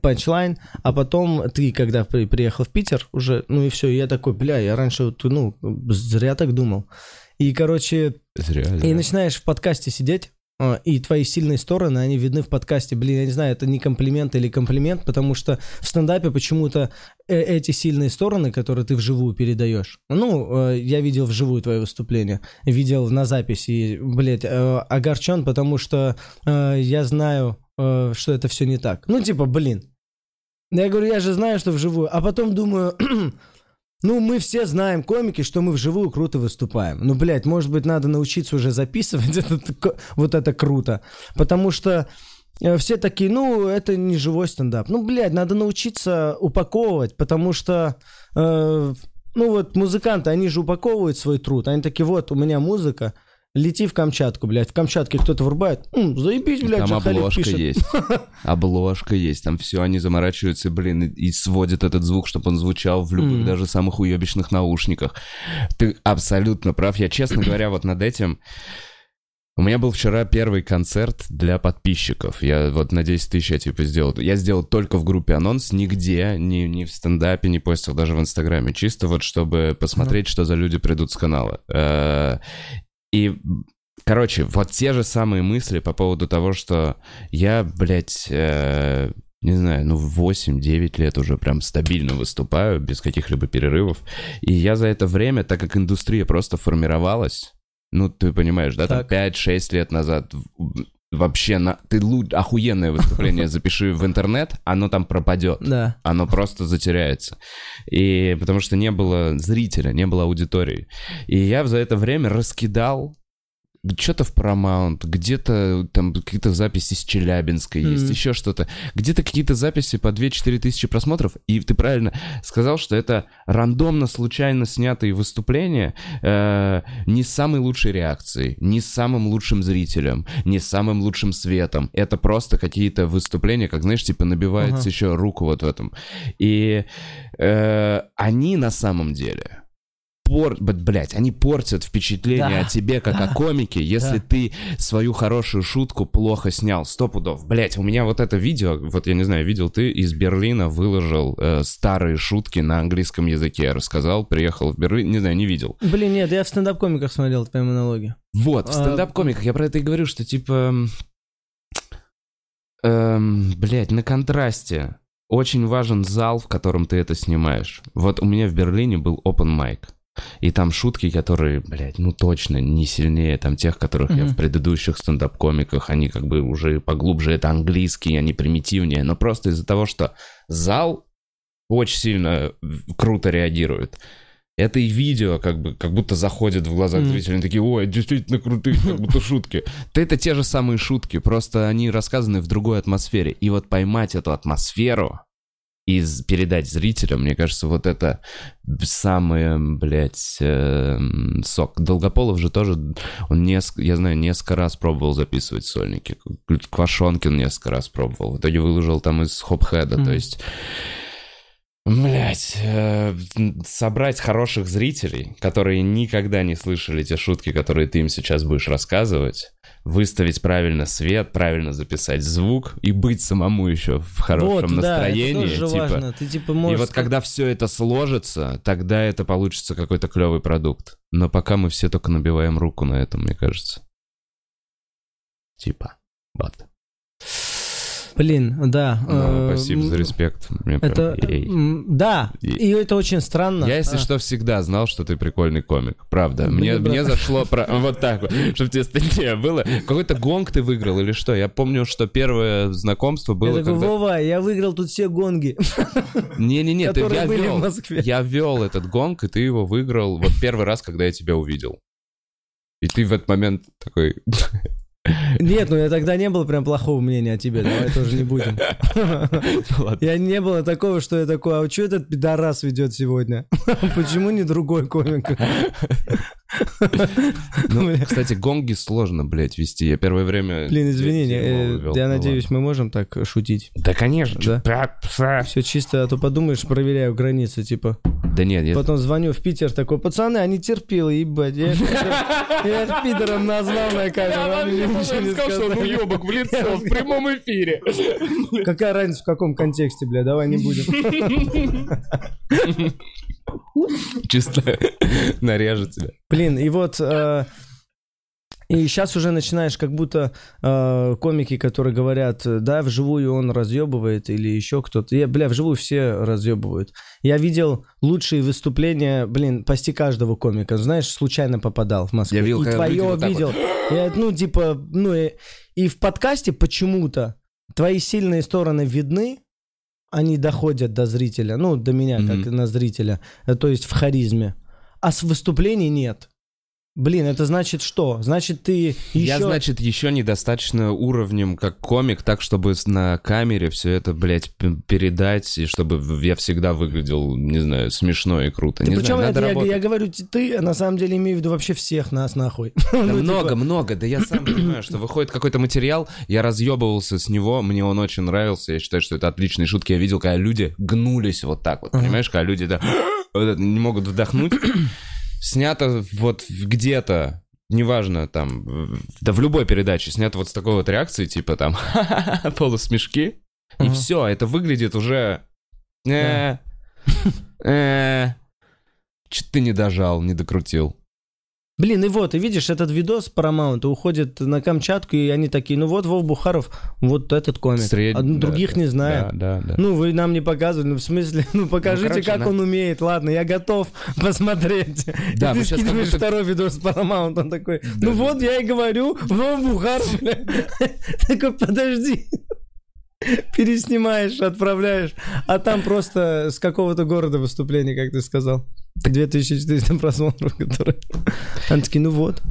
Панчлайн? А потом ты, когда при- приехал в Питер, уже, ну и все, я такой, бля, я раньше, ну, зря так думал. И, короче, и начинаешь в подкасте сидеть, а, и твои сильные стороны, они видны в подкасте. Блин, я не знаю, это не комплимент или комплимент, потому что в стендапе почему-то э- эти сильные стороны, которые ты вживую передаешь. Ну, э, я видел вживую твое выступление, видел на записи, блядь, э, огорчен, потому что э, я знаю, э, что это все не так. Ну, типа, блин. Я говорю, я же знаю, что вживую. А потом думаю, ну, мы все знаем, комики, что мы вживую круто выступаем. Ну, блядь, может быть, надо научиться уже записывать это, тако- вот это круто. Потому что э, все такие, ну, это не живой стендап. Ну, блядь, надо научиться упаковывать, потому что, э, ну, вот музыканты, они же упаковывают свой труд. Они такие, вот, у меня музыка, лети в Камчатку, блядь. В Камчатке кто-то врубает. М, заебись, блядь, Там обложка пишет. есть. Обложка есть. Там все, они заморачиваются, блин, и и сводят этот звук, чтобы он звучал в любых, даже самых уебищных наушниках. Ты абсолютно прав. Я, честно говоря, вот над этим... У меня был вчера первый концерт для подписчиков. Я вот на 10 тысяч я типа сделал. Я сделал только в группе анонс, нигде, ни, ни в стендапе, не постил, даже в Инстаграме. Чисто вот, чтобы посмотреть, что за люди придут с канала. И, короче, вот те же самые мысли по поводу того, что я, блядь, э, не знаю, ну, 8-9 лет уже прям стабильно выступаю, без каких-либо перерывов. И я за это время, так как индустрия просто формировалась, ну, ты понимаешь, да, Так. там 5-6 лет назад вообще на... ты лу- охуенное выступление запиши в интернет, оно там пропадет Да. оно просто затеряется. И потому что не было зрителя, не было аудитории. И я за это время раскидал что-то в Paramount, где-то там какие-то записи с Челябинска есть, Мгм. еще что-то. Где-то какие-то записи по 2-4 тысячи просмотров. И ты правильно сказал, что это рандомно, случайно снятые выступления э, не с самой лучшей реакцией, не с самым лучшим зрителем, не с самым лучшим светом. Это просто какие-то выступления, как, знаешь, типа набивается Ага. еще руку вот в этом. И э, они на самом деле пор... блять, они портят впечатление Да. о тебе как о комике, если Да. ты свою хорошую шутку плохо снял. Сто пудов. Блять, у меня вот это видео, вот я не знаю, видел ты, из Берлина выложил э, старые шутки на английском языке. Рассказал, приехал в Берлин, не знаю, не видел. Блин, нет, я в стендап-комиках смотрел твои монологи. Вот, в А, стендап-комиках я про это и говорю, что типа... Эм, блять, на контрасте очень важен зал, в котором ты это снимаешь. Вот у меня в Берлине был open mic. И там шутки, которые, блядь, ну точно не сильнее там тех, которых я Мгм. в предыдущих стендап-комиках, они как бы уже поглубже, это английский, они примитивнее, но просто из-за того, что зал очень сильно круто реагирует. Это и видео как бы как будто заходит в глаза Мгм. зрителей, такие, ой, действительно крутые, как будто шутки. Да это те же самые шутки, просто они рассказаны в другой атмосфере. И вот поймать эту атмосферу и передать зрителям, мне кажется, вот это самый, блядь, эм, сок. Долгополов же тоже, он несколько, я знаю, несколько раз пробовал записывать сольники. Квашонкин несколько раз пробовал. В итоге выложил там из хопхеда, то Мгм. есть... Блять, собрать хороших зрителей, которые никогда не слышали те шутки, которые ты им сейчас будешь рассказывать, выставить правильно свет, правильно записать звук и быть самому еще в хорошем вот, да, настроении. это тоже типа. важно. Ты типа И можешь... вот когда все это сложится, тогда это получится какой-то клевый продукт. Но пока мы все только набиваем руку на этом, мне кажется. Типа. Вот. Блин, да. Э, спасибо за респект. Мне Это, м, да, И- и это очень странно. Я, если А, что, всегда знал, что ты прикольный комик. Правда. Мне, мне зашло про... вот так вот, чтобы тебе стыднее было. Какой-то гонг ты выиграл или что? Я помню, что первое знакомство Я было, такой, когда... Вова, я выиграл тут все гонги, Не-не-не, ты- я вел. Я вел этот гонг, и ты его выиграл вот первый раз, когда я тебя увидел. И ты в этот момент такой... Нет, ну я тогда не было прям плохого мнения о тебе, давай тоже не будем. Ладно. Я не было такого, что я такой, а что этот пидорас ведет сегодня? Почему не другой комик? Ну, кстати, гонги сложно, блядь, вести. Я первое время... Блин, извини, э, я Ну надеюсь, мы можем так шутить. Да, конечно. Все чисто, а то подумаешь, проверяю границы, типа. Да нет, я... Потом звоню в Питер, такой, пацаны, они терпилы, ебать. Я их пидором назвал на камеру, ничего не сказали. уебок в лицо в прямом эфире. Какая разница в каком контексте, бля, давай не будем. Чисто нарежет тебя. Блин, и вот... И сейчас уже начинаешь, как будто э, комики, которые говорят, да, вживую он разъебывает, или еще кто-то. Я, бля, вживую все разъебывают. Я видел лучшие выступления, блин, почти каждого комика. Знаешь, случайно попадал в Москве. Я видел, и твое вот так видел. Я, ну, типа, ну, и, и в подкасте почему-то твои сильные стороны видны, они доходят до зрителя, ну, до меня, Мгм. как на зрителя, э, то есть в харизме. А с выступлений нет. Блин, это значит что? Значит, ты еще... Я, значит, еще недостаточно уровнем как комик, так, чтобы на камере все это, блядь, передать, и чтобы я всегда выглядел, не знаю, смешно и круто. Да не причем знаю, это я, работать. я говорю ты, на самом деле имею в виду вообще всех нас нахуй. Да Ну, много, типа, много. Да я сам понимаю, что выходит какой-то материал, я разъебывался с него, мне он очень нравился, я считаю, что это отличные шутки. Я видел, когда люди гнулись вот так вот, понимаешь, когда люди да, вот это не могут вдохнуть. Снято вот где-то, неважно, там, да в любой передаче, снято вот с такой вот реакцией, типа там полусмешки, и все, это выглядит уже... Э, э, Чё ты не дожал, не докрутил. Блин, и вот, и видишь, этот видос Paramount уходит на Камчатку, и они такие, ну вот Вов Бухаров, вот этот комик. Средний, А других да, не знаю. Да, да, да. Ну, вы нам не показывали, ну, в смысле, ну, покажите, короче, как на- он умеет, ладно, я готов посмотреть. Да, И ты как скидываешь второй видос Paramount, он такой, Да, ну да. вот, я и говорю, Вова Бухаров. Такой, подожди. Переснимаешь, отправляешь, а там просто с какого-то города выступление, как ты сказал. 2400 просмотров, которые... Они такие, ну вот.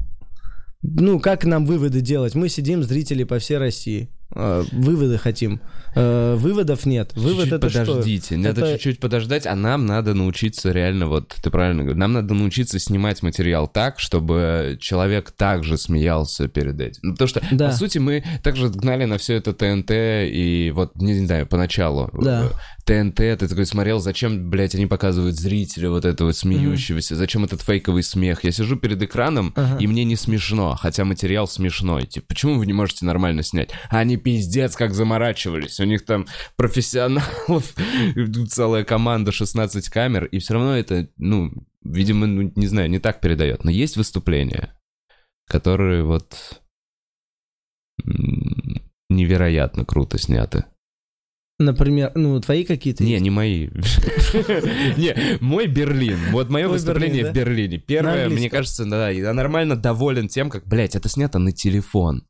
ну, как нам выводы делать? Мы сидим, зрители по всей России. Э, выводы хотим. Э, выводов нет. Вывод чуть-чуть это подождите, что? надо Это- чуть-чуть подождать, а нам надо научиться реально, вот ты правильно говоришь, нам надо научиться снимать материал так, чтобы человек также смеялся перед этим. Ну, потому что, Да. по сути, мы также гнали на все это ТНТ, и вот, не, знаю, поначалу. Да. ТНТ, ты такой смотрел, зачем, блядь, они показывают зрителя вот этого смеющегося, зачем этот фейковый смех? Я сижу перед экраном, Ага. и мне не смешно, хотя материал смешной. Типа, почему вы не можете нормально снять? А они пиздец как заморачивались. У них там профессионалов, целая команда, 16 камер, и все равно это, ну, видимо, ну, не знаю, не так передает. Но есть выступления, которые вот невероятно круто сняты. Например, ну, твои какие-то Не, не мои. Не, мой Берлин. Вот мое выступление в? Берлине. Первое, мне кажется, да, я нормально доволен тем, как, блядь, это снято на телефон.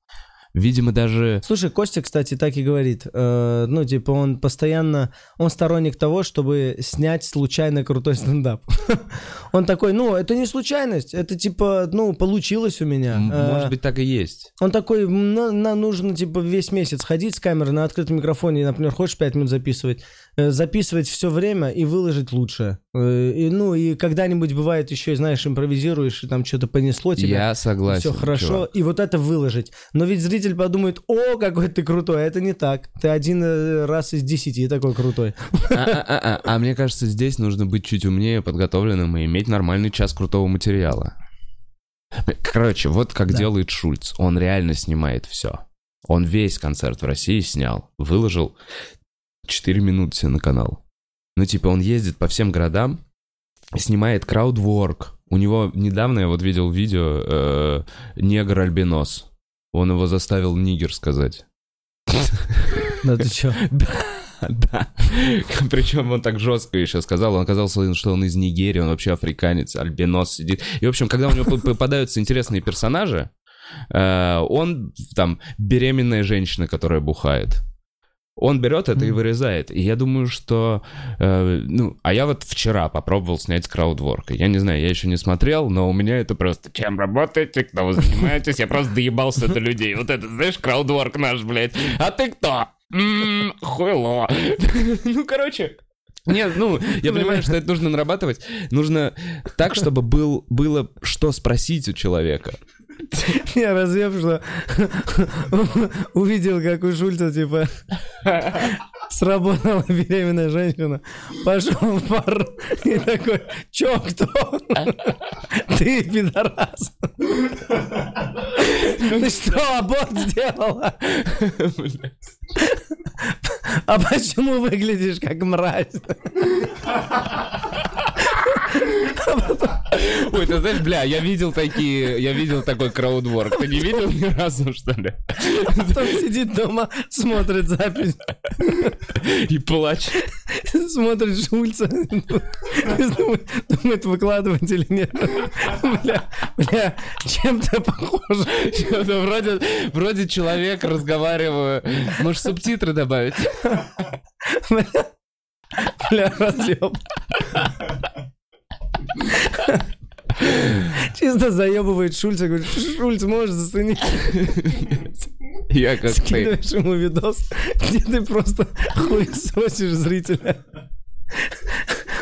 Видимо, даже... Слушай, Костя, кстати, так и говорит. Э, ну, типа, он постоянно... Он сторонник того, чтобы снять случайно крутой стендап. Он такой, ну, это не случайность, это, типа, ну, получилось у меня. Э, Может быть, так и есть. Он такой, на, на нужно, типа, весь месяц ходить с камерой на открытом микрофоне, например, хочешь 5 минут записывать, записывать все время и выложить лучше. Э, и, ну, и когда-нибудь бывает еще, знаешь, импровизируешь, и там что-то понесло тебя. Я согласен. Все хорошо, чувак. и вот это выложить. Но ведь зритель подумает, о, какой ты крутой, а это не так. Ты один э, раз из десяти такой крутой. А-а-а-а. А мне кажется, здесь нужно быть чуть умнее, подготовленным и иметь нормальный час крутого материала. Короче, вот как Да. делает Шульц. Он реально снимает все. Он весь концерт в России снял, выложил 4 минуты себе на канал. Ну, типа, он ездит по всем городам, снимает краудворк. У него недавно я вот видел видео э, негр-альбинос. Он его заставил нигер сказать. Да ты чё? Да. Причем он так жестко еще сказал. Он оказался, что он из Нигерии, он вообще африканец, альбинос сидит. И, в общем, когда у него попадаются интересные персонажи, э, он там беременная женщина, которая бухает. Он берет это и Мгм. вырезает. И я думаю, что... э, ну, а я вот вчера попробовал снять с краудворка. Я не знаю, я еще не смотрел, но у меня это просто... Чем работаете, кто вы занимаетесь? Я просто доебался до людей. Вот это, знаешь, краудворк наш, блядь. А ты кто? М, Хуйло. Ну, короче... Нет, ну, я понимаю, что это нужно нарабатывать. Нужно так, чтобы был, было что спросить у человека. Я разъеб, что увидел, как у Шульца, типа, сработала беременная женщина, пошел в бар и такой, чё, кто? Ты пидорас. Ты что, аборт сделала? А почему выглядишь как мразь? Ой, ты знаешь, бля, я видел такие, я видел такой краудворк. Ты не видел ни разу, что ли? Потом сидит дома, смотрит запись, И плачет. смотрит Шульца, думает, выкладывать или нет. Бля, бля, чем-то похоже. Что-то Вроде, вроде человек разговариваю. Может, субтитры добавить? Бля, бля, разъеб. Чисто заебывает Шульца, говорит, Шульц, можешь заценить? Я как. Скидываешь ему видос, где ты просто хуесосишь зрителя.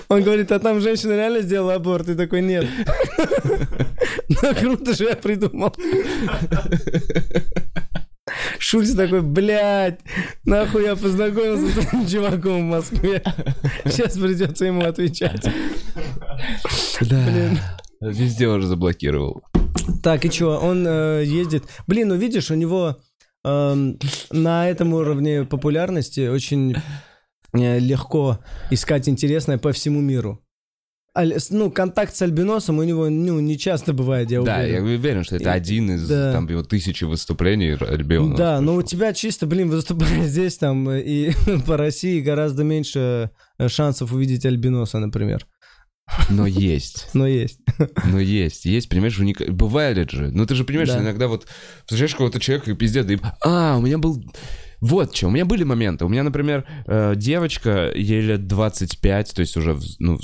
Он говорит, а там женщина реально сделала аборт? И такой, нет. Ну, круто же я придумал. Шульц такой, блядь, нахуй я познакомился с этим чуваком в Москве. Сейчас придется ему отвечать. Блин. Везде уже заблокировал. Так, и чё, он э, ездит... Блин, ну видишь, у него эм, на этом уровне популярности очень э, легко искать интересное по всему миру. Ну, контакт с альбиносом у него, ну, не часто бывает, я Да, уверен. я уверен, что это И- один из да. там его тысячи выступлений Альбиона. Да, но у тебя чисто, блин, выступая здесь там и по России гораздо меньше э, шансов увидеть альбиноса, например. Но есть. Но есть. Но есть. Есть, понимаешь, уник... Бывает же. Ну ты же понимаешь, Да. что иногда вот встречаешь какого-то человека и пиздец, да и... А, у меня был... Вот что, у меня были моменты. У меня, например, э, девочка, ей лет 25, то есть уже, ну,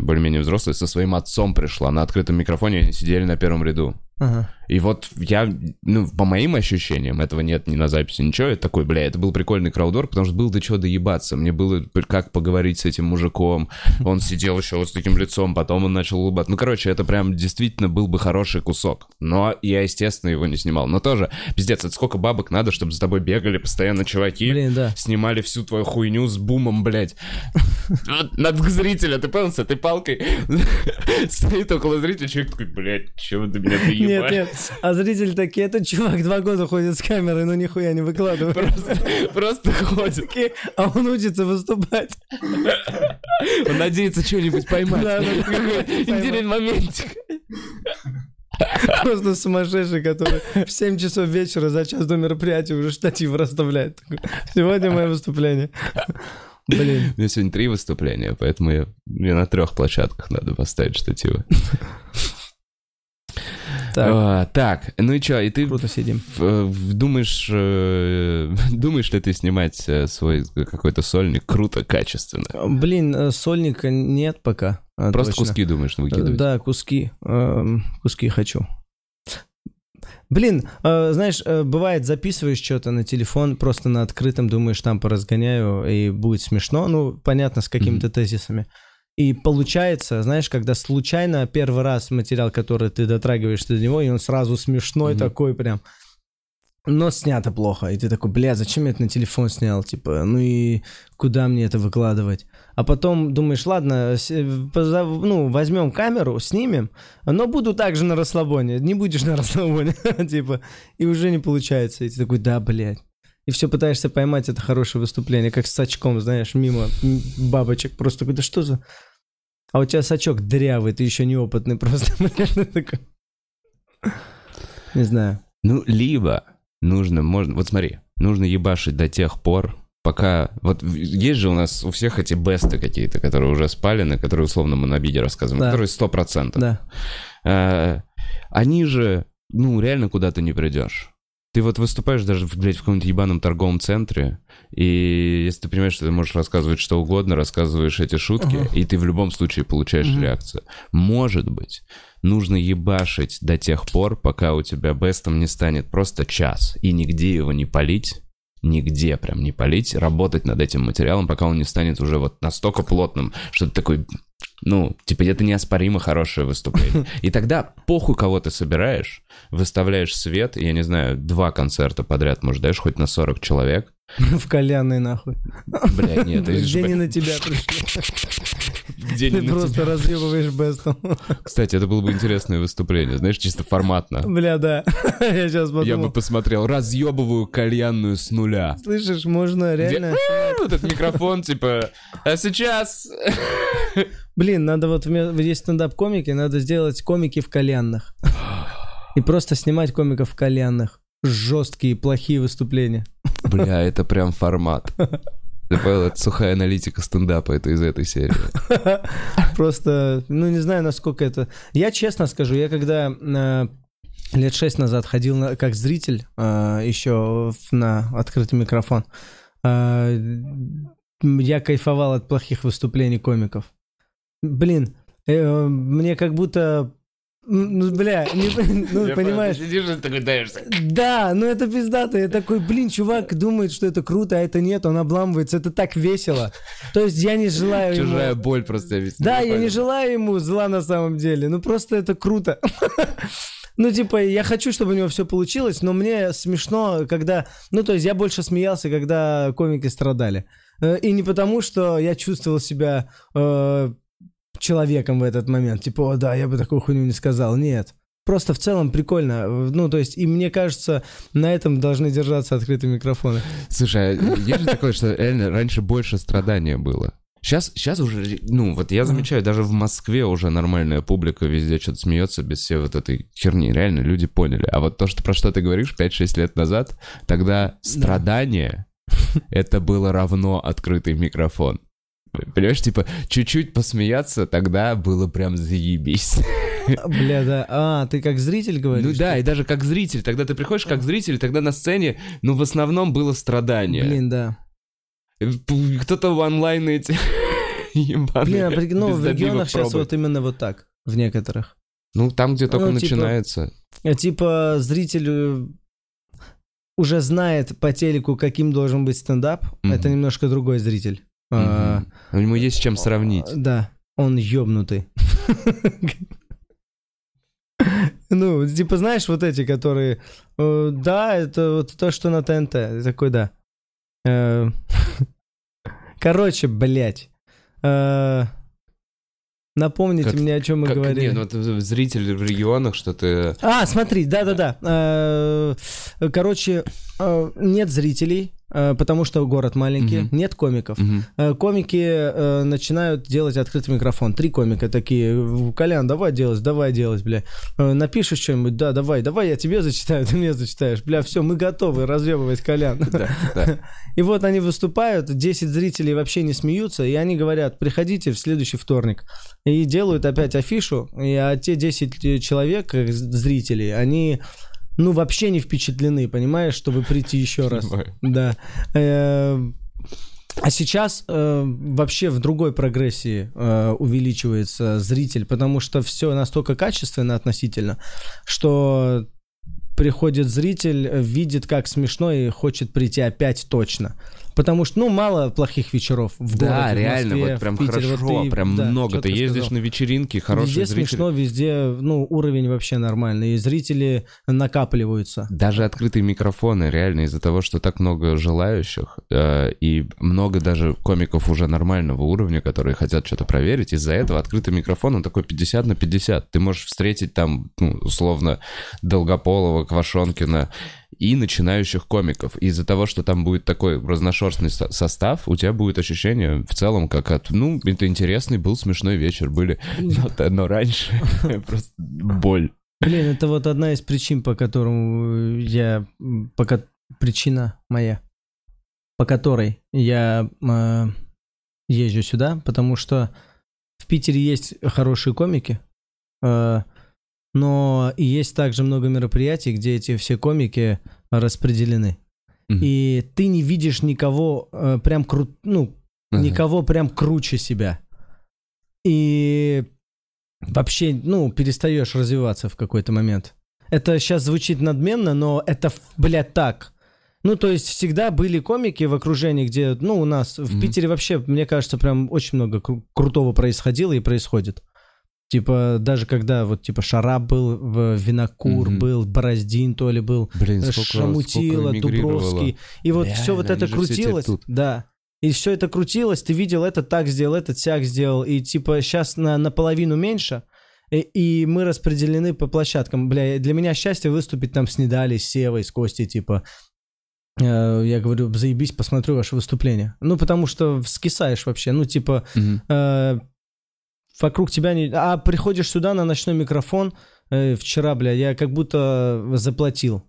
более-менее взрослая, со своим отцом пришла на открытом микрофоне, сидели на первом ряду. Ага. И вот я, ну, по моим ощущениям, этого нет ни на записи, ничего, это такой, бля, это был прикольный краудворк, потому что было до чего доебаться. Мне было как поговорить с этим мужиком, он сидел еще вот с таким лицом, потом он начал улыбаться. Ну, короче, это прям действительно был бы хороший кусок. Но я, естественно, его не снимал. Но тоже, пиздец, это сколько бабок надо, чтобы за тобой бегали постоянно чуваки, Блин, да. снимали всю твою хуйню с бумом, блядь. Над зрителя, ты понял, с этой палкой стоит около зрителя, человек такой, блядь, чего ты меня Нет, нет. А зрители такие, этот чувак два года ходит с камерой, но нихуя не выкладывает. Просто, просто ходит. А он учится выступать. Он надеется что-нибудь поймать. Да, Интересный моментик. Просто сумасшедший, который в 7 часов вечера за час до мероприятия уже штатив расставляет. Сегодня мое выступление. Блин. У меня сегодня три выступления, поэтому я, мне на трех площадках надо поставить штативы. Так, А, так, ну и что, и ты круто сидим. в- в- думаешь, э, думаешь ли ты снимать э, свой какой-то сольник круто, качественно? Блин, э, сольника нет пока. а, Просто точно. куски думаешь выкидывать? Да, куски. эм, Куски хочу. Блин, э, знаешь, э, бывает, записываешь что-то на телефон, просто на открытом, думаешь, там поразгоняю, и будет смешно. Ну, понятно, с какими-то тезисами. И получается, знаешь, когда случайно первый раз материал, который ты дотрагиваешься до него, и он сразу смешной Мгм. такой прям. Но снято плохо. И ты такой, бля, зачем я это на телефон снял? Типа, ну и куда мне это выкладывать? А потом думаешь, ладно, позов- ну, возьмем камеру, снимем, но буду также на расслабоне. Не будешь на расслабоне, типа, и уже не получается. И ты такой, да, блядь. И все пытаешься поймать это хорошее выступление, как с очком, знаешь, мимо бабочек. Просто да что за... А у тебя сачок дрявый, ты еще неопытный просто. ты. Не знаю. Ну, либо нужно, можно, вот смотри, нужно ебашить до тех пор, пока, вот есть же у нас у всех эти бесты какие-то, которые уже спалены, которые условно мы на биде рассказываем, Да. которые сто процентов. Да. А, они же, ну, реально куда-то не придешь. Ты вот выступаешь даже, блядь, в каком-нибудь ебаном торговом центре, и если ты понимаешь, что ты можешь рассказывать что угодно, рассказываешь эти шутки, Ага. и ты в любом случае получаешь Мгм. реакцию. Может быть, нужно ебашить до тех пор, пока у тебя бестом не станет просто час, и нигде его не полить, нигде прям не полить, работать над этим материалом, пока он не станет уже вот настолько плотным, что ты такой, ну, типа, это неоспоримо хорошее выступление. И тогда похуй, кого ты собираешь, выставляешь свет, я не знаю, два концерта подряд, может, даешь хоть на 40 человек. В кальянной нахуй. Блядь, нет, это Где не на тебя пришли. где Ты просто разъебываешь бестом. Кстати, это было бы интересное выступление, знаешь, чисто форматно. Бля, да. Я сейчас Я бы подумал. посмотрел, разъебываю кальянную с нуля. Слышишь, можно реально... Вот этот микрофон, типа, а сейчас... Блин, надо вот... Есть стендап-комики, надо сделать комики в кальянных. И просто снимать комиков в кальянных. Жесткие, плохие выступления. Бля, это прям формат. Ты понял, это сухая аналитика стендапа, это из этой серии. Просто, ну, не знаю, насколько это... Я честно скажу, я когда э, лет шесть назад ходил на- как зритель э, еще на открытый микрофон, э, я кайфовал от плохих выступлений комиков. Блин, э, мне как будто... Ну, бля, не- ну, понимаешь, Сидишь и такой даешься. да, ну это пиздато. Я такой, блин, чувак думает, что это круто, а это нет, он обламывается. Это так весело. То есть я не желаю ему... Чужая боль просто весь. Да, я не желаю ему зла на самом деле. Ну просто это круто. Ну, типа, я хочу, чтобы у него все получилось, но мне смешно, когда... Ну, то есть я больше смеялся, когда комики страдали. Э, И не потому, что я чувствовал себя э, человеком в этот момент. Типа, о, да, я бы такую хуйню не сказал. Нет. Просто в целом прикольно. Ну, то есть, и мне кажется, на этом должны держаться открытые микрофоны. Слушай, а есть же такое, что реально раньше больше страдания было. Сейчас, сейчас уже, ну, вот я замечаю, даже в Москве уже нормальная публика везде что-то смеется без всей вот этой херни. Реально, люди поняли. А вот то, что про что ты говоришь 5-6 лет назад, тогда страдание это было равно открытый микрофон. Понимаешь, типа, чуть-чуть посмеяться тогда было прям заебись. Бля, да. А, ты как зритель говоришь? Ну да, и даже как зритель, тогда ты приходишь как зритель, тогда на сцене, ну, в основном было страдание. Блин, да. П- Кто-то в онлайн эти ебаные Блин, ну, в регионах сейчас вот именно вот так, в некоторых. Ну, там, где только Ну, типа, начинается. Э, Типа зритель э, уже знает по телеку, каким должен быть стендап. Это немножко другой зритель. А, Мгм. Ему есть с чем сравнить. Да, он ёбнутый. Ну, типа, знаешь, вот эти, которые... э, Да, это вот то, что на ТНТ. Такой, да. Э, Короче, блядь. Э, Напомните Как- мне, о чем мы Как- говорили. Не, ну это зрители в регионах, что ты... А, смотри, да-да-да. Короче, нет зрителей, потому что город маленький, Мгм. нет комиков. Э, Комики э, начинают делать открытый микрофон. Три комика такие. Колян, давай делать, давай делать, бля. Э, Напишешь что-нибудь, да, давай, давай, я тебе зачитаю, ты мне зачитаешь. Бля, все, мы готовы разъебывать Колян. Да, да. И вот они выступают, 10 зрителей вообще не смеются, и они говорят, приходите в следующий вторник. И делают опять афишу, и а те 10 человек, э, зрителей, они, ну, вообще не впечатлены, понимаешь, чтобы прийти еще раз. Да. Э, А сейчас э, вообще в другой прогрессии э, увеличивается зритель, потому что все настолько качественно относительно, что приходит зритель, видит, как смешно и хочет прийти опять точно. Потому что, ну, мало плохих вечеров в Да, городе, в реально, Москве, вот прям Питере. Вот хорошо, ты- прям да, много. Ты ездишь сказал. на вечеринки, хорошие Везде зрители. смешно, везде, ну, уровень вообще нормальный, и зрители накапливаются. Даже открытые микрофоны, реально, из-за того, что так много желающих, э, и много даже комиков уже нормального уровня, которые хотят что-то проверить, из-за этого открытый микрофон, он такой 50 на 50. Ты можешь встретить там, ну, условно, Долгополова, Квашонкина и начинающих комиков. Из-за того, что там будет такой разношерстный со- состав, у тебя будет ощущение в целом, как от, ну, это интересный был смешной вечер, были, но, но раньше просто боль. Блин, это вот одна из причин, по которым я... м, По, ко- причина моя, по которой я э, езжу сюда, потому что в Питере есть хорошие комики, э, но есть также много мероприятий, где эти все комики распределены. Мгм. И ты не видишь никого э, прям кру... ну, Ага. никого прям круче себя. И вообще, ну, перестаешь развиваться в какой-то момент. Это сейчас звучит надменно, но это, блядь, так. Ну, то есть всегда были комики в окружении, где, ну, у нас в Мгм. Питере вообще, мне кажется, прям очень много кру- крутого происходило и происходит. Типа, даже когда вот, типа, Шарап был, в- Винокур Мгм. был, Бороздин то ли был, Блин, сколько, Шамутила, сколько. Дубровский. И вот Реально, все вот это крутилось. Да. И все это крутилось, ты видел, этот так сделал, этот сяк сделал. И типа сейчас на, наполовину меньше. И, и мы распределены по площадкам. Бля, для меня счастье выступить там с Недалей, с Севой, с Костей, типа. Э, Я говорю, заебись, посмотрю ваше выступление. Ну, потому что скисаешь вообще. Ну, типа, Мгм. э, вокруг тебя не... А приходишь сюда на ночной микрофон. э, вчера, бля, я как будто заплатил.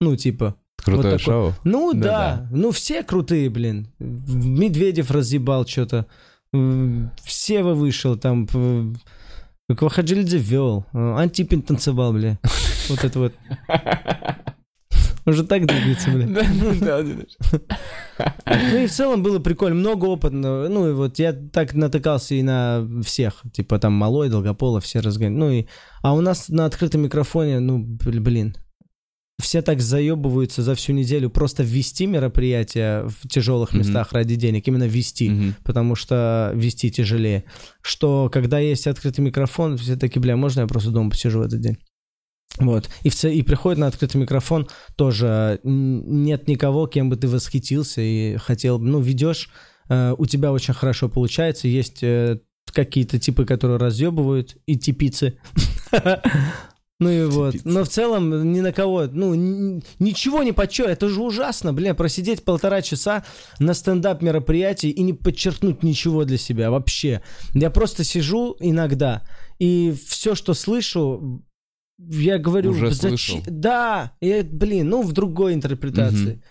Ну, типа, Крутое вот такое. шоу. ну да, Да-да. ну все крутые, блин. Медведев разъебал что-то. Все вы вышел там. Квахаджилидзе вел. Антипин танцевал, бля. Вот это вот. Уже так двигается, бля. Да, ну. Ну и в целом было прикольно, много опытного. Ну и вот я так натыкался и на всех. Типа там Малой, Долгополов, все разгоняют. Ну и... А у нас на открытом микрофоне, ну, бл- блин, все так заебываются за всю неделю просто ввести мероприятие в тяжелых Мгм. местах ради денег. Именно ввести. Мгм. Потому что вести тяжелее. Что когда есть открытый микрофон, все таки бля, можно я просто дома посижу в этот день? Вот. И, в и приходит на открытый микрофон, тоже нет никого, кем бы ты восхитился и хотел, бы- ну, ведешь, э, у тебя очень хорошо получается, есть э, какие-то типы, которые разъебывают, и типицы. Ну и вот. Но в целом ни на кого, ну, ничего не подчё, это же ужасно, бля, просидеть полтора часа на стендап мероприятии и не подчеркнуть ничего для себя вообще. Я просто сижу иногда, и все, что слышу, я говорю, Уже «Зачем?» Да, и, блин, ну в другой интерпретации.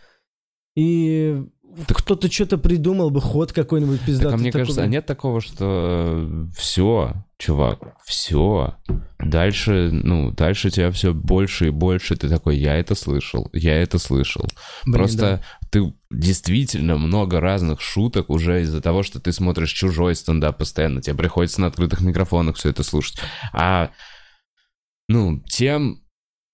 И кто-то что-то придумал бы, ход какой-нибудь пиздатый. Так, а мне такой, кажется, а нет такого, что все, чувак, все. Дальше, ну, дальше тебя все больше и больше. Ты такой, я это слышал, я это слышал. Блин, Просто ты действительно много разных шуток уже из-за того, что ты смотришь чужой стендап постоянно. Тебе приходится на открытых микрофонах все это слушать. А ну, тем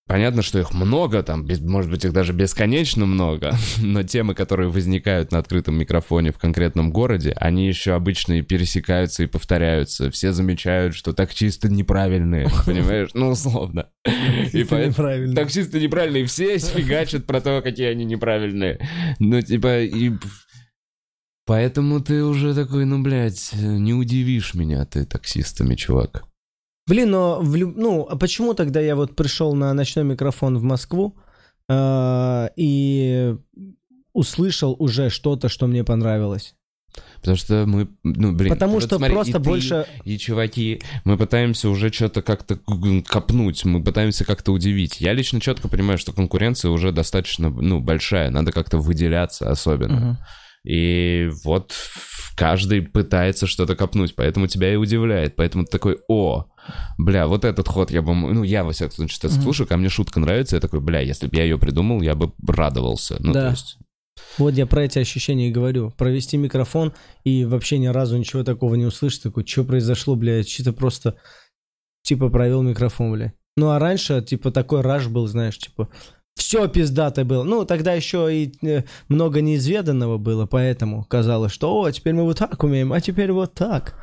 Понятно, что их много, там, без- может быть, их даже бесконечно много, но темы, которые возникают на открытом микрофоне в конкретном городе, они еще обычно и пересекаются и повторяются. Все замечают, что так чисто неправильные, понимаешь? Ну, условно. И поэтому... Так чисто неправильные все фигачат про то, какие они неправильные. Ну, типа, и... Поэтому ты уже такой, ну, блядь, не удивишь меня ты таксистами, чувак. Блин, но в люб- ну, а почему тогда я вот пришел на ночной микрофон в Москву э, и услышал уже что-то, что мне понравилось? Потому что мы, ну, блин... Потому вот что смотри, просто и ты, больше... И чуваки, мы пытаемся уже что-то как-то копнуть, мы пытаемся как-то удивить. Я лично четко понимаю, что конкуренция уже достаточно, ну, большая, надо как-то выделяться особенно. Мгм. И вот каждый пытается что-то копнуть, поэтому тебя и удивляет. Поэтому ты такой, о, бля, вот этот ход я бы... Ну, я, во всяком случае, что-то Мгм. слушаю, ко мне шутка нравится, я такой, бля, если бы я ее придумал, я бы радовался. Ну, Да. то есть... Вот я про эти ощущения и говорю. Провести микрофон и вообще ни разу ничего такого не услышать. Такой, что произошло, блядь? Чисто просто, типа, провел микрофон, блядь. Ну, а раньше, типа, такой раш был, знаешь, типа, все пиздато было. Ну, тогда еще и э, много неизведанного было, поэтому казалось, что, о, теперь мы вот так умеем, а теперь вот так.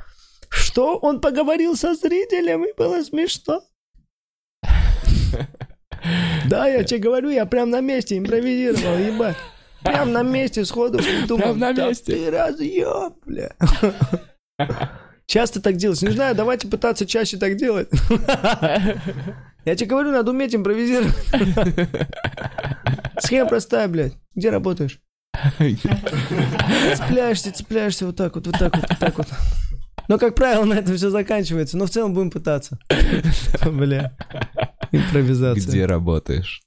Что? Он поговорил со зрителем, и было смешно. Да, я тебе говорю, я прям на месте импровизировал, ебать. Прям на месте сходу. Прям на «Да месте». ты разъеб, бля. Часто так делать. Не знаю, давайте пытаться чаще так делать. Я тебе говорю, надо уметь импровизировать. Схема простая, блядь. Где работаешь? Цепляешься, цепляешься вот так вот, вот так вот, вот так вот. Но, как правило, на этом все заканчивается. Но в целом будем пытаться. Бля. Импровизация. Где работаешь?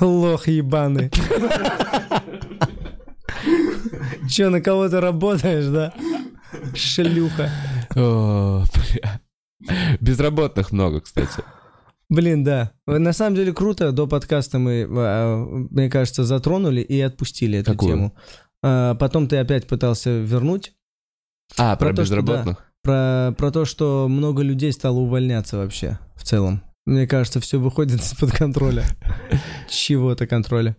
Лох ебаный. Че, на кого-то работаешь, да? Шлюха. О, бля. Безработных много, кстати. Блин, да. На самом деле круто. До подкаста мы, а, мне кажется, затронули и отпустили эту Какую? тему. А, Потом ты опять пытался вернуть А, про, Про то, что безработных? про, про то, что много людей стало увольняться вообще в целом. Мне кажется, все выходит из-под контроля. Чего-то контроля.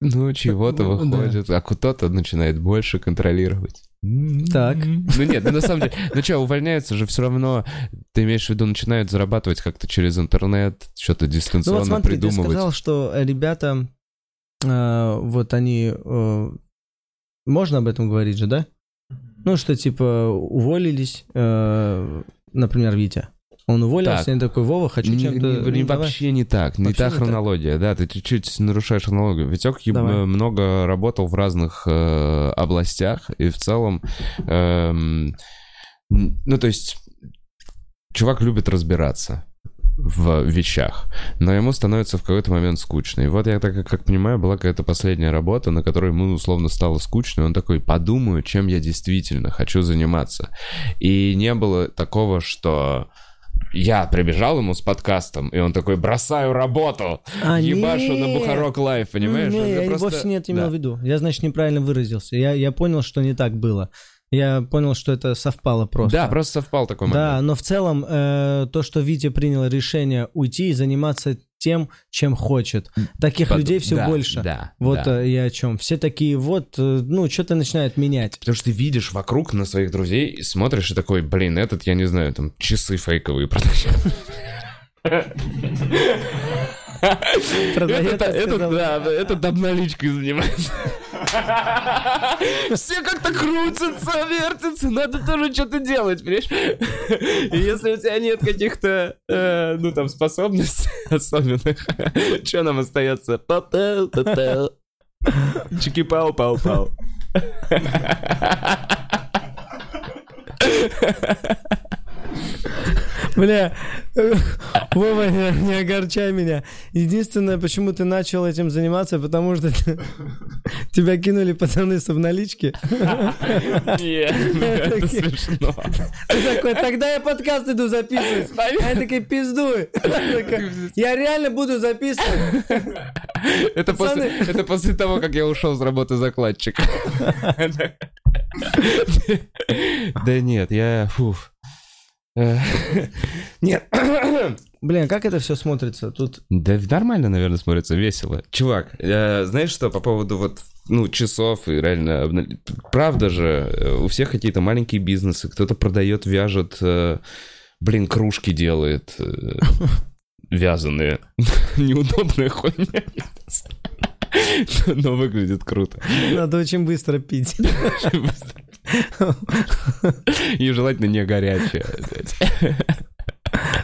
Ну, чего-то Ну, да. выходит, а кто-то начинает больше контролировать. Так. Ну нет, ну на самом деле, ну что, увольняются же все равно, ты имеешь в виду, начинают зарабатывать как-то через интернет, что-то Ну дистанционно вот смотри, ты придумывать. сказал, что ребята, э, вот они, э, можно об этом говорить же, да? Ну, что типа уволились, э, например, Витя. Он уволился, Так. и такой, Вова, хочу Не- чем-то... не- не- ну, давай». вообще не так, не Вообще та не так. хронология, да, ты чуть-чуть нарушаешь хронологию. Витек Давай. много работал в разных э, областях, и в целом, н- ну, то есть, чувак любит разбираться в вещах, но ему становится в какой-то момент скучно. И вот я так как понимаю, была какая-то последняя работа, на которой ему условно стало скучно, и он такой, подумаю, чем я действительно хочу заниматься. И не было такого, что я прибежал ему с подкастом, и он такой, бросаю работу, А, ебашу на нет. Бухарог Лайв, понимаешь? Не, я просто- вовсе не это имел Да. в виду. Я, значит, неправильно выразился. Я, я понял, что не так было. Я понял, что это совпало просто. Да, просто совпал такой момент. Да, но в целом э, то, что Витя принял решение уйти и заниматься тем, чем хочет. Таких Под- людей все да, больше. Да, Вот да. э, я о чем. Все такие вот, э, ну, что-то начинают менять. Потому что ты видишь вокруг на своих друзей и смотришь и такой, блин, этот, я не знаю, там, часы фейковые продает. Этот, обналичкой занимается. Все как-то крутятся, вертятся, надо тоже что-то делать, понимаешь? И если у тебя нет каких-то, э, ну, там, способностей особенных, что нам остается? Папау, папау. Чики-пау-пау-пау. Бля, Вова, не, огорчай меня. Единственное, почему ты начал этим заниматься, потому что тебя кинули пацаны с обналички. Нет, это смешно. Ты такой, тогда я подкаст иду записывать. Я такой, пиздуй. Я реально буду записывать. Это после, это после того, как я ушел с работы закладчика. Да нет, я... фуф. Нет. Блин, как это все смотрится? Тут Да нормально, наверное, смотрится, весело. Чувак, э, знаешь что, по поводу вот, ну, часов и реально... Правда же, э, у всех какие-то маленькие бизнесы, кто-то продает, вяжет, э, блин, кружки делает, вязаные. Неудобная хуйня. Но выглядит круто. надо очень быстро пить. И желательно не горячее.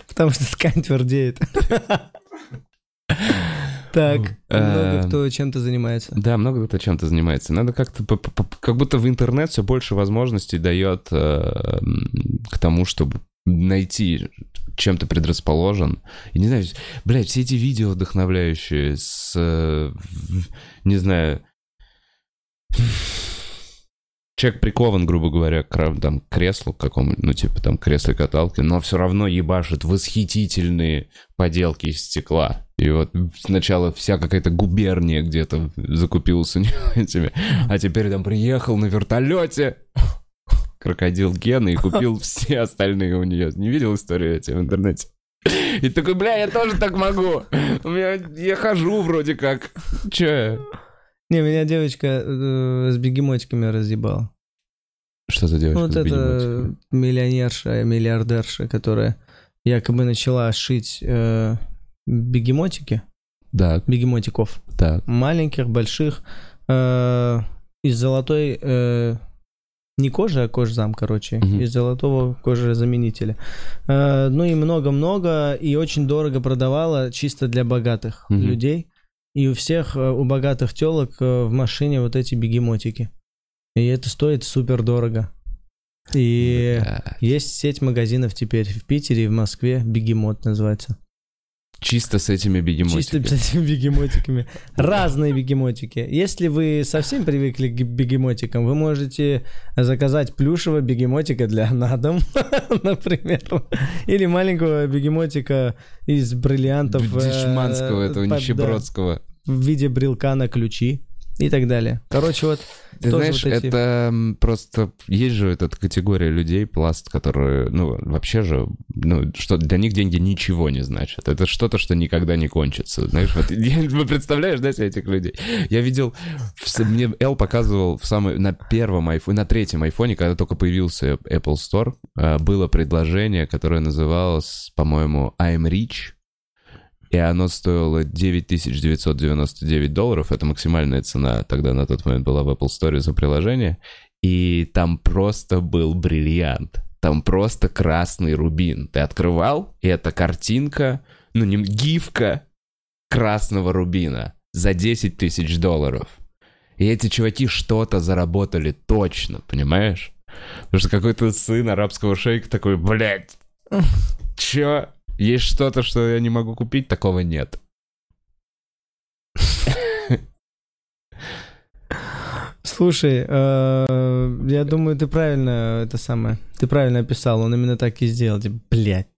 Потому что ткань твердеет. Так, много Эм. кто чем-то занимается. Да, много кто чем-то занимается. Надо как-то, как будто в интернет все больше возможностей дает э, к тому, чтобы найти, чем ты предрасположен. И не знаю, блядь, все эти видео вдохновляющие с, э, не знаю, человек прикован, грубо говоря, к там, креслу какому ну, типа там кресло-каталки, но все равно ебашит восхитительные поделки из стекла. И вот сначала вся какая-то губерния где-то закупилась у него этими, а теперь там приехал на вертолете крокодил Гена и купил все остальные у нее. Не видел историю эти в интернете? И такой, бля, я тоже так могу. У меня, я хожу вроде как. Че? Не, меня девочка э, с бегемотиками разъебала. Что за девочка Вот это миллионерша, миллиардерша, которая якобы начала шить э, бегемотики, Да, бегемотиков, да. маленьких, больших, э, из золотой, э, не кожи, а кожзам, короче, Мгм. из золотого кожезаменителя. Э, ну и много-много, и очень дорого продавала чисто для богатых Мгм. людей. И у всех, э, у богатых телок в машине вот эти бегемотики. И это стоит супер дорого. И Бля. есть сеть магазинов теперь в Питере и в Москве. Бегемот называется. Чисто с этими бегемотиками. Чисто с этими бегемотиками. Разные бегемотики. Если вы совсем привыкли к бегемотикам, вы можете заказать плюшевого бегемотика для на дом, например. Или маленького бегемотика из бриллиантов. э, Дешманского этого, под- нищебродского. в виде брелка на ключи и так далее. Короче, вот Ты знаешь, вот эти- это просто... Есть же эта категория людей, пласт, которые, ну, вообще же, ну, что для них деньги ничего не значат. Это что-то, что никогда не кончится. Знаешь, вот вы представляешь, да, себе этих людей? Я видел, мне Эл показывал в самый, на первом айфоне, на третьем айфоне, когда только появился Apple Store, э, было предложение, которое называлось, по-моему, I'm Rich, и оно стоило 9999 долларов. Это максимальная цена тогда на тот момент была в Apple Store за приложение. И там просто был бриллиант. Там просто красный рубин. Ты открывал, и это картинка, ну не гифка красного рубина за 10 тысяч долларов. И эти чуваки что-то заработали точно, понимаешь? Потому что какой-то сын арабского шейка такой, блядь, чё? Есть что-то, что я не могу купить? Такого нет. Слушай, э, я думаю, ты правильно это самое, ты правильно описал, он именно так и сделал, типа, блядь.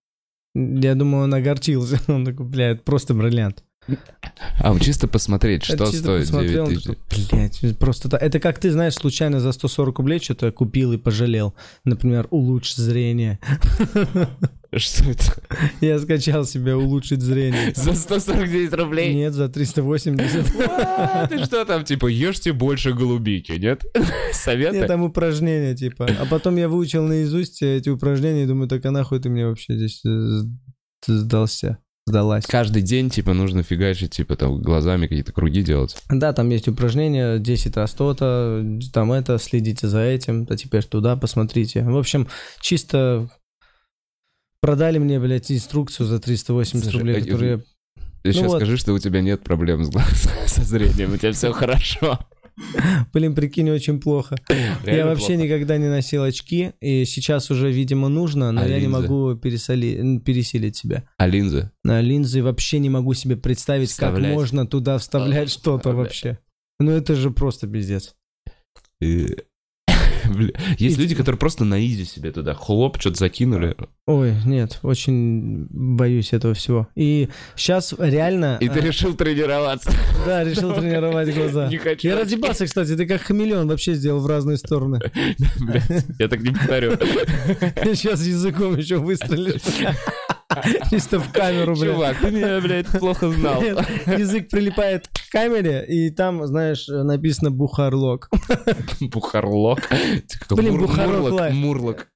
Я думаю, он огорчился, он такой, блядь, просто бриллиант. А, чисто посмотреть, что Это чисто стоит посмотрел, 9 он тысяч. блядь, просто так. Это как ты, знаешь, случайно за 140 рублей что-то купил и пожалел. Например, улучшить зрение. Что это? Я скачал себе улучшить зрение. За 149 рублей? Нет, за 380. А, Ты что там, типа, ешьте больше голубики, нет? Нет, Советы? там упражнения, типа. А потом я выучил наизусть эти упражнения и думаю, так а нахуй ты мне вообще здесь э, сдался? Сдалась. Каждый день, типа, нужно фигачить, типа, там, глазами какие-то круги делать. Да, там есть упражнения, 10 раз то-то, там это, следите за этим, а теперь туда посмотрите. В общем, чисто продали мне, блядь, инструкцию за 380 Слушай, рублей, а, которую я Ты сейчас Ну вот. скажи, что у тебя нет проблем с глаз, со зрением, у тебя все хорошо. Блин, прикинь, очень плохо. я вообще плохо. никогда не носил очки, и сейчас уже, видимо, нужно, но А я не могу пересоли... пересилить себя. А линзы? На линзы вообще не могу себе представить, Вставлять. как можно туда вставлять А, что-то вообще. Ну это же просто пиздец. И- Есть люди, которые просто на изи себе туда хлоп, что-то закинули. Ой, нет, очень боюсь этого всего. И сейчас реально... И ты а, решил тренироваться. Да, решил тренировать глаза. Не хочу. Я разъебался, кстати, ты как хамелеон вообще сделал в разные стороны. Я так не повторю. Сейчас языком еще выстрелишь. Чисто в камеру, блядь. Чувак, ты меня, блядь, плохо знал. Язык прилипает к камере, и там, знаешь, написано «Бухарлок». Бухарлок. Блин, Бухарлок Мурлок.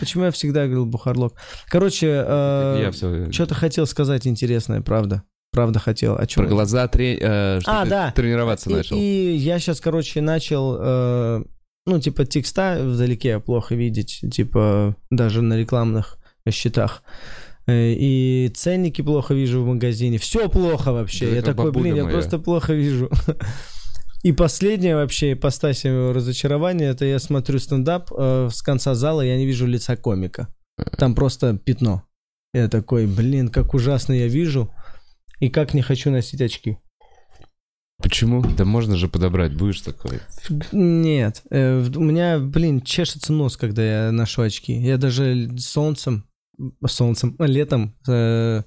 Почему я всегда говорил «Бухарлок»? Короче, все... что-то хотел сказать интересное, правда. Правда хотел. О чем Про глаза тре- э, что А, да. тренироваться И, начал. и я сейчас, короче, начал, э, ну, типа, текста вдалеке плохо видеть, типа, даже на рекламных счетах. Э, И ценники плохо вижу в магазине. Все плохо вообще. Да я такой, блин, бабуля я моя. просто плохо вижу. И последнее вообще ипостась моего разочарования, это я смотрю стендап э, с конца зала, я не вижу лица комика. Там просто пятно. Я такой, блин, как ужасно я вижу. И как не хочу носить очки. Почему? Да можно же подобрать, будешь такой. Нет, э, у меня, блин, чешется нос, когда я ношу очки. Я даже солнцем, солнцем, а, летом э,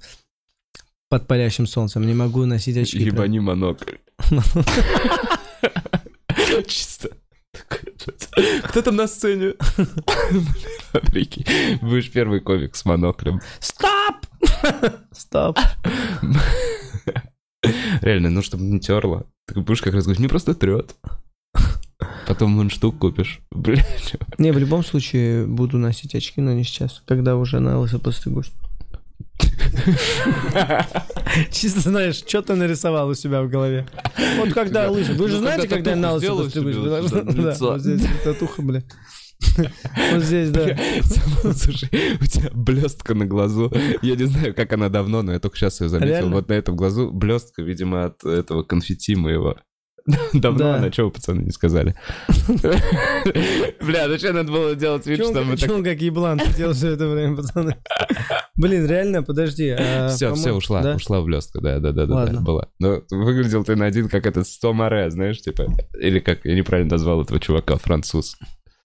под палящим солнцем не могу носить очки. Ебани монокль. Чисто. Кто там на сцене? Прикинь, будешь первый комик с моноклем. Стоп! Стоп. Реально, ну чтобы не терло. Ты будешь как раз говорить, мне просто трет. Потом мундштук купишь. Блин, чувак. Не, в любом случае буду носить очки, но не сейчас, когда уже на лысо постригусь. Чисто знаешь, что ты нарисовал у себя в голове. Вот когда Да. лысо. Вы же Ну, знаете, когда я на лысо в Да, здесь татуха, бля. Вот здесь, да. Слушай, у тебя блестка на глазу. Я не знаю, как она давно, но я только сейчас ее заметил. Реально? Вот на этом глазу блестка, видимо, от этого конфетти моего. Давно Да. она, чего вы, пацаны, не сказали? Бля, ну что надо было делать вид, что мы так... Как еблан сидел все это время, пацаны? Блин, реально, подожди. а, Все, все, по-моему- ушла, ушла блестка, да, да, да, да, Ладно. да, была. Но выглядел ты на один, как этот Сто Море, знаешь, типа, или как, я неправильно назвал этого чувака, француз.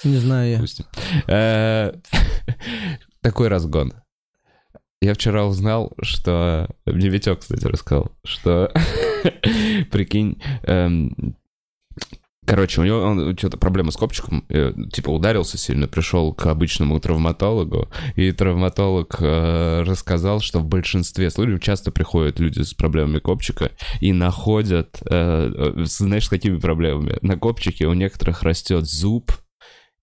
Не знаю я. допустим. Э, Такой разгон. Я вчера узнал, что... Мне Витек, кстати, рассказал, что... Прикинь... эм, Короче, у него он, что-то проблема с копчиком, э, типа ударился сильно, пришел к обычному травматологу, и травматолог э, рассказал, что в большинстве случаев часто приходят люди с проблемами копчика и находят, э, э, знаешь, с какими проблемами? На копчике у некоторых растет зуб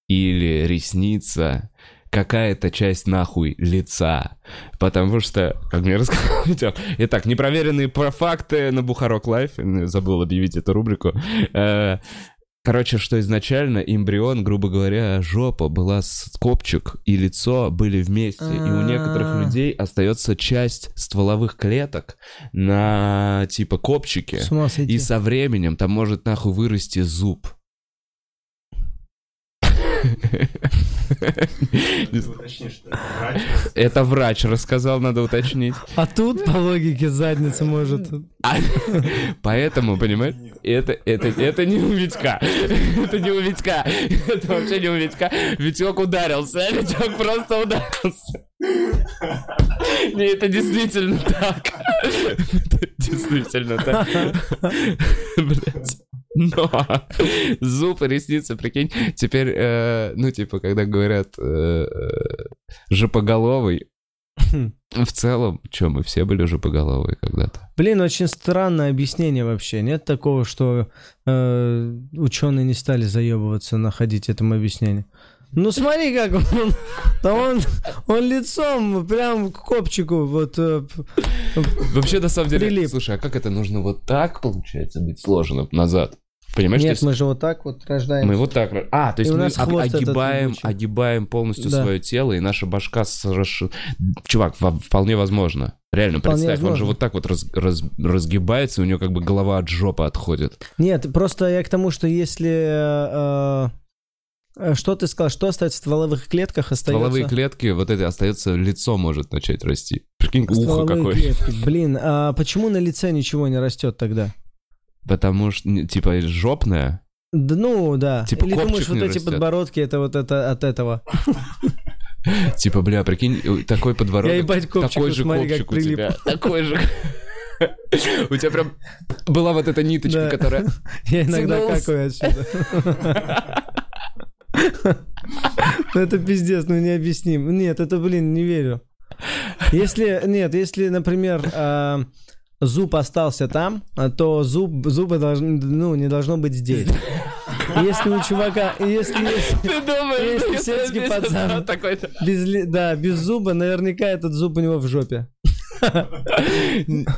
или ресница, какая-то часть нахуй лица. Потому что, как мне рассказал Витек, Итак, непроверенные про факты на Бухарог Лайв, забыл объявить эту рубрику. Э, Короче, что изначально эмбрион, грубо говоря, жопа была с копчик, и лицо были вместе. И у некоторых А. людей остается часть стволовых клеток на типа копчике. И со временем там может нахуй вырасти зуб. Это врач рассказал, надо уточнить. А тут, по логике, задница может... А, Поэтому, понимаешь, это, это, это не у Витька. Это не у Витька. Это вообще не у Витька. Витек ударился. Витек просто ударился. Не, это действительно так. Это действительно так. Блядь. Но зуб и ресницы, прикинь, теперь, э, ну, типа, когда говорят э, э, жопоголовый, в целом, что, мы все были жопоголовые когда-то. Блин, очень странное объяснение вообще. Нет такого, что э, ученые не стали заебываться находить этому объяснение. Ну смотри, как он, да он, он лицом прям к копчику вот. э, Вообще, на самом деле, Прилип. слушай, а как это нужно вот так, получается, быть сложено назад? Понимаешь, Нет, есть мы же вот так вот рождаемся. мы вот так... А, то есть И мы ог- огибаем, огибаем полностью Да. свое тело, и наша башка с расш- Чувак, вполне возможно. Реально, Вполне представь, он же возможно. вот так вот раз- раз- разгибается, и у него как бы голова от жопы отходит. Нет, просто я к тому, что если э, э, что ты сказал, что остается в стволовых клетках, остается. Стволовые клетки, вот это остается, лицо может начать расти. Прикинь, ухо Стволовые какое. клетки. Блин, а почему на лице ничего не растет тогда? Потому что, не- типа, жопное. Да, ну, да. Типа Или думаешь, вот не эти растет. подбородки, это вот это от этого. Типа, бля, прикинь, такой подбородок. Я ебать копчик, такой же смотри, копчик у тебя. Такой же. У тебя прям была вот эта ниточка, Да. которая... Я иногда Тянулся. какаю отсюда. Ну, Это пиздец, ну необъясним. Нет, это, блин, не верю. Если, нет, если, например, а, зуб остался там, а, то зуб, зуба должны, ну, не должно быть здесь. Если у чувака, если Ты думаешь, Если сельский пацан. такой-то... без, ли- да, без зуба, наверняка этот зуб у него в жопе.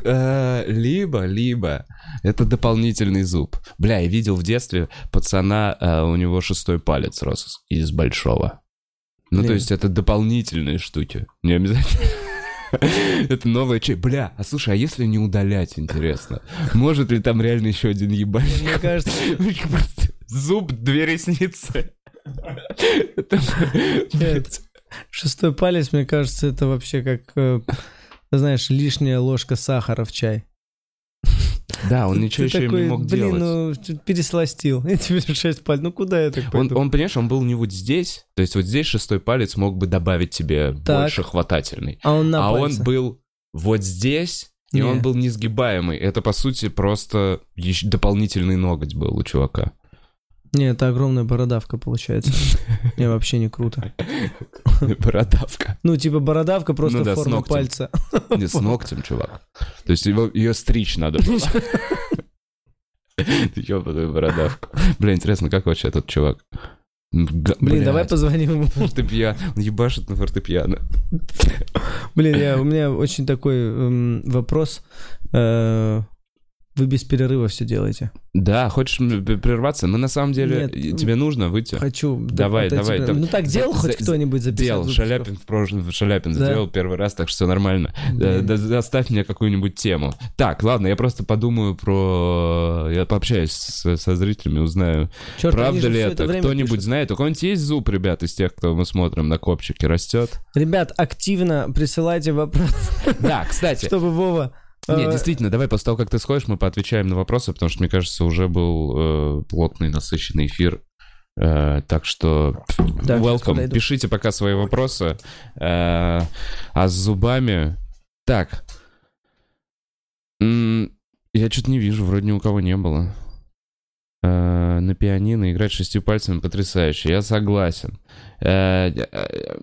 Э, Либо, либо это дополнительный зуб. Бля, я видел в детстве пацана, э, у него шестой палец рос из большого. Ну, то есть это дополнительные штуки. Не обязательно. Это новая чай. Бля, а слушай, а если не удалять, интересно? Может ли там реально еще один ебальник? Мне кажется, Зуб, две ресницы. Шестой палец, мне кажется, это вообще как, э, знаешь, лишняя ложка сахара в чай. Да, он ничего Ты еще такой, не мог блин, делать. ну, пересластил. И тебе шесть пальцев. Ну, куда я так Он, пойду? он, понимаешь, он был не вот здесь, то есть вот здесь шестой палец мог бы добавить тебе Так. больше хватательный. А он на а пальце. он был вот здесь, и Не. он был несгибаемый. Это, по сути, просто дополнительный ноготь был у чувака. Не, это огромная бородавка получается. Не, вообще не круто. Бородавка. Ну, типа бородавка просто Ну да, форма пальца. Не, с ногтем, чувак. То есть его, ее стричь надо было. Ёбаная бородавка. Бля, интересно, как вообще этот чувак? Г- Блин, блядь, давай позвоним ему. Фортепиано. Он ебашит на фортепиано. Блин, я, у меня очень такой эм, вопрос. Э, Вы без перерыва все делаете? Да, хочешь прерваться? Мы на самом деле... Нет. Тебе нужно выйти? Хочу. Давай, отойти давай, прям. давай. Ну так делал За- хоть кто-нибудь за 50 Делал. выпусков? Шаляпин в прошлом... Шаляпин Да. сделал первый раз, так что все нормально. Да, да, Доставь мне какую-нибудь тему. Так, ладно, я просто подумаю про... Я пообщаюсь с- со зрителями, узнаю, они правда ли это. время Кто-нибудь пишут. знает? У кого-нибудь есть зуб, ребят, из тех, кто мы смотрим на копчике, растет? Ребят, активно присылайте вопрос, Да, кстати. чтобы Вова... э, Не, действительно, давай после того, как ты сходишь, мы поотвечаем на вопросы, потому что, мне кажется, уже был э, плотный, насыщенный эфир. Э, так что, Да, welcome. Пишите пока свои вопросы. Э, а с зубами... Так. Я что-то не вижу, вроде ни у кого не было. Э, на пианино играть шестью пальцами потрясающе. Я согласен. Э, э,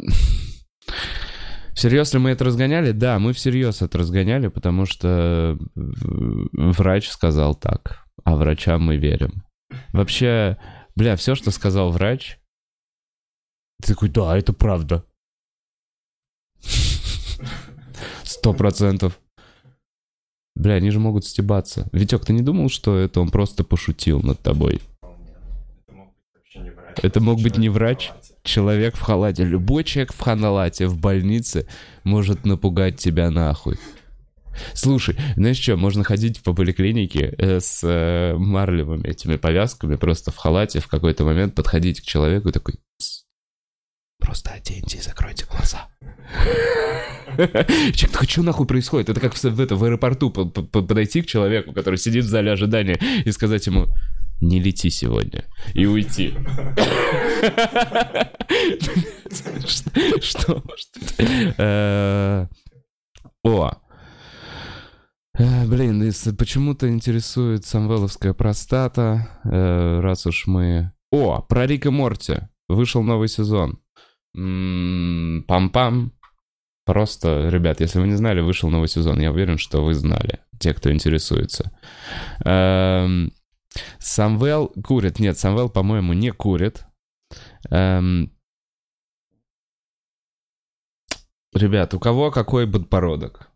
Всерьез ли мы это разгоняли? Да, мы всерьез это разгоняли, потому что э, врач сказал так, а врачам мы верим. Вообще, бля, все, что сказал врач, ты такой, да, это правда. Сто процентов. Бля, они же могут стебаться. Витек, ты не думал, что это он просто пошутил над тобой? Это мог быть не врач, человек в халате. Любой человек в халате в больнице может напугать тебя нахуй. Слушай, знаешь что, можно ходить по поликлинике э, с э, марлевыми этими повязками, просто в халате в какой-то момент подходить к человеку и такой... «Тс, Просто оденьте и закройте глаза. Человек такой, что нахуй происходит? Это как в, это, в аэропорту по- по- подойти к человеку, который сидит в зале ожидания, и сказать ему, не лети сегодня, и уйти. Что-? Э, О, Э, Блин, и почему-то интересует самвеловская простата, э, раз уж мы... О, про Рика Морти. Вышел новый сезон. М, Пам-пам. Просто, ребят, если вы не знали, вышел новый сезон. Я уверен, что вы знали, те, кто интересуется. Эм, Самвел курит. Нет, Самвел, по-моему, не курит. Эм, Ребят, у кого какой подбородок?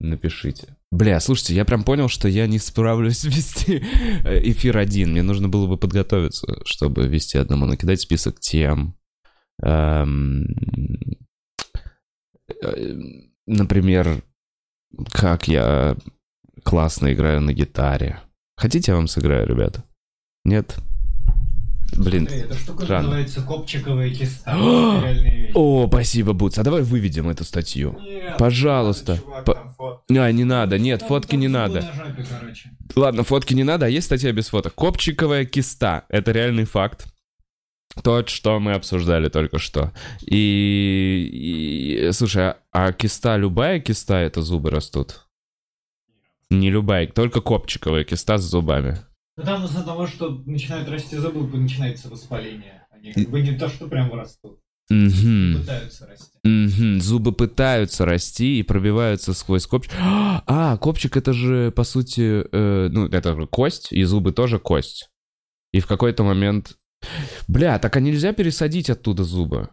Напишите. Бля, слушайте, я прям понял, что я не справлюсь вести э, эфир один. Мне нужно было бы подготовиться, чтобы вести одному, накидать список тем. Эм, э, Например, как я классно играю на гитаре. Хотите, я вам сыграю, ребята? Нет? Блин, Смотри, Эта штука Жанр. называется копчиковая вещь. О, спасибо, Бутс. А давай выведем эту статью. Нет, Пожалуйста. чувак, По- А, не надо, нет, Там- фотки там не надо. на жопе, короче. Ладно, фотки не надо, а есть статья без фоток. Копчиковая киста. Это реальный факт. То, что мы обсуждали только что. И, и- слушай, а, а киста, любая киста, это зубы растут? Не любая, только копчиковая киста с зубами. Ну там из-за того, что начинают расти зубы, начинается воспаление. Они как бы не то, что прям растут. Мгм. Пытаются расти. Мгм. Зубы пытаются расти и пробиваются сквозь копчик. А, копчик это же, по сути, э, ну, это же кость, и зубы тоже кость. И в какой-то момент... Бля, так а нельзя пересадить оттуда зубы?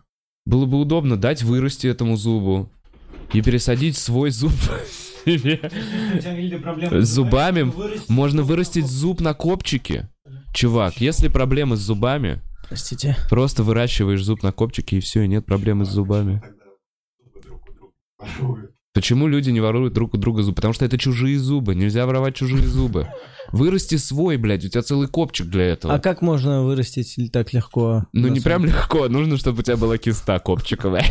Было бы удобно дать вырасти этому зубу и пересадить свой зуб себе. Зубами Можно вырастить зуб на копчике. Чувак, если проблемы с зубами, Простите. просто выращиваешь зуб на копчике и все, и нет проблемы с зубами. Почему люди не воруют друг у друга зубы? Потому что это чужие зубы. Нельзя воровать чужие зубы. Вырасти свой, блядь, у тебя целый копчик для этого. А как можно вырастить так легко? Ну не прям легко, нужно, чтобы у тебя была киста копчиковая.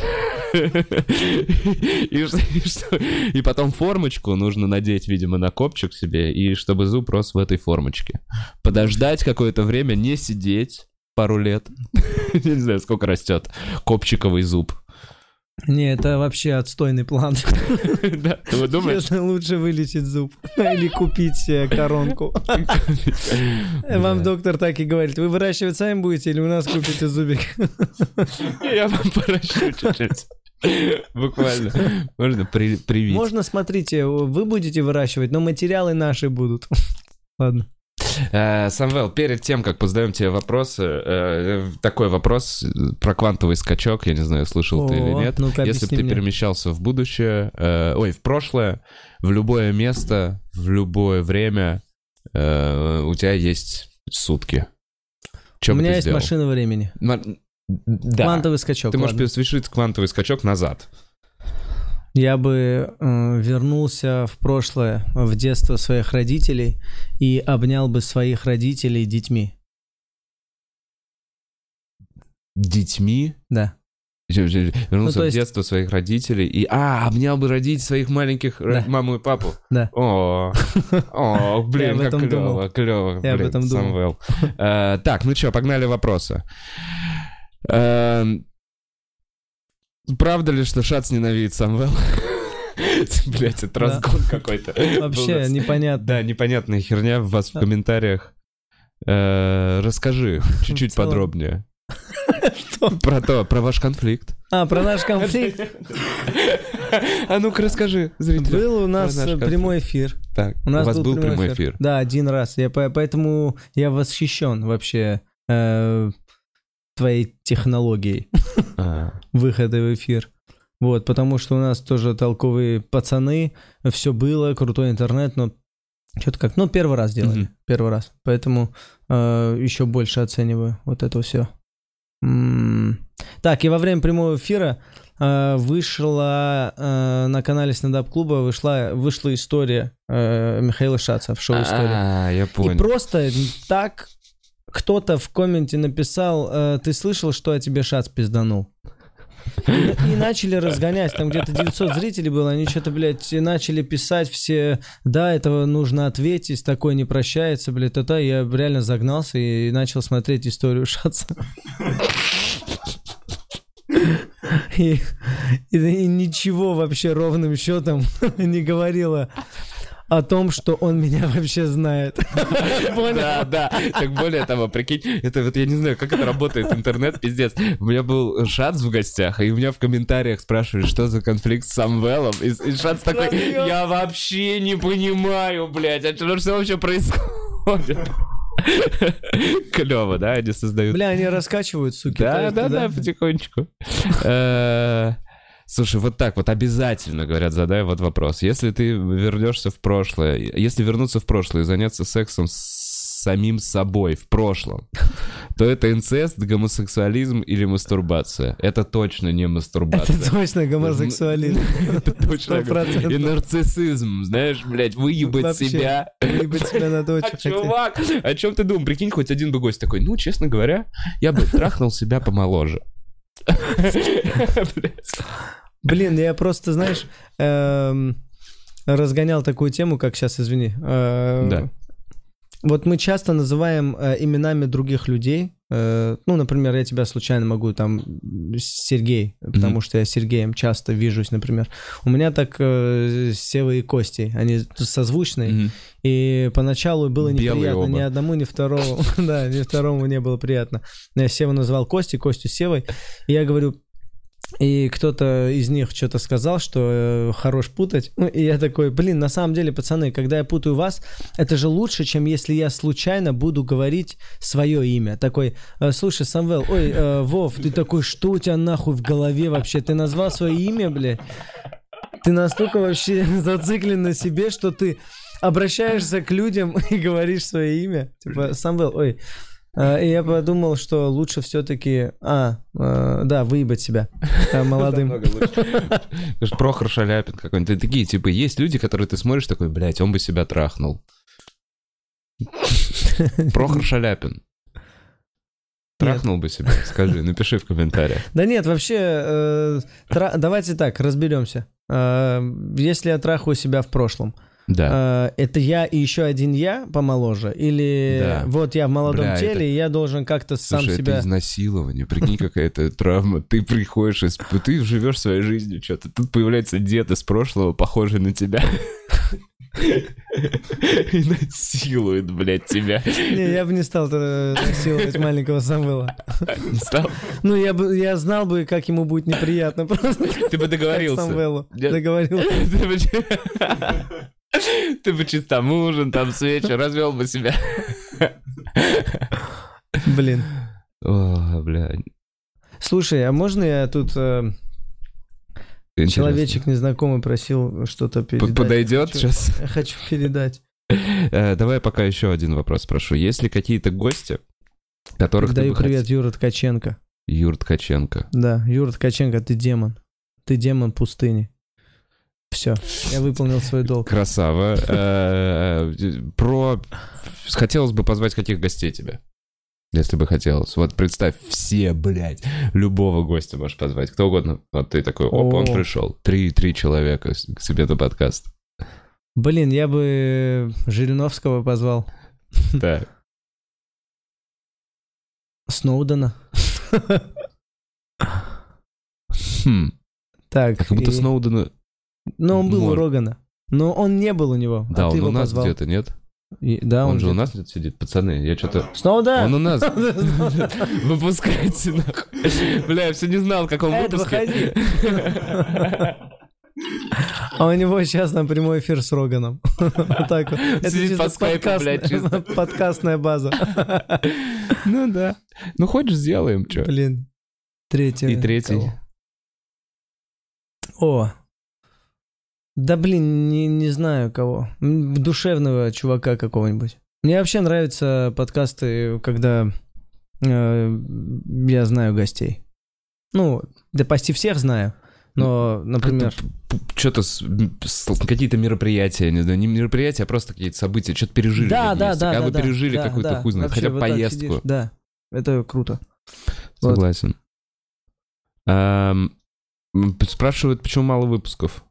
И, что- и потом формочку нужно надеть, видимо, на копчик себе, и чтобы зуб рос в этой формочке. Подождать какое-то время, не сидеть пару лет. Не знаю, сколько растет копчиковый зуб. Не, это вообще отстойный план. Да? Честно, лучше вылечить зуб. Или купить себе коронку. Вам доктор так и говорит, вы выращивать сами будете или у нас купите зубик? Я вам поращу чуть-чуть. Буквально. Можно при- привить. Можно, смотрите, вы будете выращивать, но материалы наши будут. Ладно. Э, Самвел, перед тем, как позадаем тебе вопросы, э, такой вопрос про квантовый скачок, я не знаю, слышал ты или нет. Если бы ты перемещался в будущее, э, ой, в прошлое, в любое место, в любое время, у тебя есть сутки. У меня есть машина времени. Да. Квантовый скачок. Ты можешь совершить квантовый скачок назад. Я бы э, вернулся в прошлое, в детство своих родителей и обнял бы своих родителей детьми. Детьми. Да. Вернулся Ну, то в есть- детство своих родителей и... А, обнял бы родить своих маленьких ро- Да. маму и папу. Да. О, о, блин, как клево, клево, Я об этом думал. Э, Так, ну что, погнали вопросы. Правда ли, что Шац ненавидит Самвел? Блять, это разгон какой-то. Вообще непонятно. Да, непонятная херня в вас в комментариях. Э, Расскажи чуть-чуть подробнее. Что? Про то, про ваш конфликт. А, про наш конфликт. А ну-ка расскажи зрителям. Был у нас прямой эфир. Так, У нас вас был прямой эфир. Да, один раз. Я по- поэтому я восхищен вообще э, твоей технологией А, выхода в эфир. Вот, потому что у нас тоже толковые пацаны, все было, крутой интернет, но что-то как, ну, первый раз делали, первый раз. Поэтому еще больше оцениваю вот это все. Так, и во время прямого эфира э, вышла э, на канале стендап-клуба вышла, вышла история э, Михаила Шаца в шоу «История». А, я И понял. просто так кто-то в комменте написал, э, ты слышал, что о тебе Шац пизданул? И, и начали разгонять, там где-то 900 зрителей было, они что-то, блядь, начали писать все, да, этого нужно ответить, такой не прощается, блядь, то-то. Я реально загнался и начал смотреть историю Шаца. И, и- и ничего вообще ровным счетом не говорило о том, что он меня вообще знает. Да, да. Так более того, прикинь, это вот я не знаю, как это работает, интернет, пиздец. У меня был Шац в гостях, и у меня в комментариях спрашивали, что за конфликт с Самвелом. И, и Шац такой, я вообще не понимаю, блядь, а что, что вообще происходит? Клево, да, они создают Бля, они раскачивают, суки. Да, да, да, потихонечку. Слушай, вот так вот обязательно, говорят, задай вот вопрос. Если ты вернешься в прошлое, если вернуться в прошлое и заняться сексом с самим собой в прошлом, то это инцест, гомосексуализм или мастурбация. Это точно не мастурбация. Это точно гомосексуализм. Это точно. И нарциссизм, знаешь, блядь, выебать себя. Выебать себя надо очень А чувак, о чем ты думал? Прикинь, хоть один бы гость такой, ну, честно говоря, я бы трахнул себя помоложе. Блин, я просто, знаешь, эм, разгонял такую тему, как сейчас, извини. Э, Да. Вот мы часто называем э, именами других людей. Э, ну, например, я тебя случайно могу там Сергей, потому Мгм. что я с Сергеем часто вижусь, например. У меня так э, с Севой и Костей, они созвучные. Мгм. И поначалу было Белые неприятно оба. ни одному, ни второму. Да, ни второму не было приятно. Я Сева называл Костей, Костю Севой. И я говорю, и кто-то из них что-то сказал, что э, хорош путать. Ну, и я такой, блин, на самом деле, пацаны, когда я путаю вас, это же лучше, чем если я случайно буду говорить свое имя. Такой, «Э, слушай, Самвел, ой, э, Вов, ты такой, что у тебя нахуй в голове вообще? Ты назвал свое имя, бля? Ты настолько вообще зациклен на себе, что ты обращаешься к людям и говоришь свое имя. Типа, Самвел, ой. А, И я подумал, что лучше все-таки, а, э, да, выебать себя молодым. Прохор Шаляпин какой-нибудь. Такие, типа, есть люди, которые ты смотришь, такой, блядь, он бы себя трахнул. Прохор Шаляпин. Трахнул бы себя, скажи, напиши в комментариях. Да нет, вообще, э, тра- давайте так, разберемся. Э, Если я трахаю себя в прошлом, Да. э, это я и еще один я помоложе? Или Да. вот я в молодом Бля, теле, это- и я должен как-то сам Слушай, себя... это изнасилование, прикинь, какая-то травма. Ты приходишь, из... ты живешь своей жизнью, что-то. Тут появляется дед из прошлого, похожий на тебя. И насилует, блядь, тебя. Не, я бы не стал насиловать маленького Самвела. Не стал? Ну, я бы, я знал бы, как ему будет неприятно просто. Ты бы договорился. Самвелу. Договорился. Ты бы, ты чисто мужем там с вечера развел бы себя. Блин. О, блядь. Слушай, а можно я тут... э, человечек незнакомый просил что-то передать. Подойдет Хочу- сейчас? Хочу передать. Э, Давай пока еще один вопрос спрошу. Есть ли какие-то гости, которых ты Даю бы привет хотел- Юра Ткаченко. Юр Ткаченко. Да, Юра Ткаченко, ты демон. Ты демон пустыни. Все, я выполнил свой долг. Красава. Э, Про... Хотелось бы позвать каких гостей тебе? Если бы хотелось. Вот представь, все, блядь, любого гостя можешь позвать. Кто угодно. Вот ты такой, оп, он пришел. Три, три человека к себе на подкаст. Блин, я бы Жириновского позвал. Да. Сноудена. Хм. Так. Как будто и- Сноудена... Но он был у Может. Рогана. Но он не был у него. Да, а ты он у его нас позвал. где-то, нет? И- да, Он он, же у нас где-то сидит. Пацаны, я что-то... Сноуден! Он у нас. Выпускайте нахуй. Бля, я все не знал, как он выпуске. выходи. А у него сейчас на прямой эфир с Роганом. Вот так вот. Это Сидит чисто по скайпу, подкаст- блядь, чисто. Подкастная база. Ну да. Ну хочешь, сделаем, что? Блин. Третий. И третий. О. Да блин, не, не знаю кого. Душевного чувака какого-нибудь. Мне вообще нравятся подкасты, когда э, я знаю гостей. Ну, да почти всех знаю. Но, например... Что-то какие-то мероприятия, не знаю, не мероприятия, а просто какие-то события, что-то пережили. Да, да, да. Когда да, вы да, пережили да, какую-то да. хуй знает, хотя бы вот поездку. сидишь, Да, это круто. Вот. Согласен. Ам, м, Спрашивают, почему мало выпусков.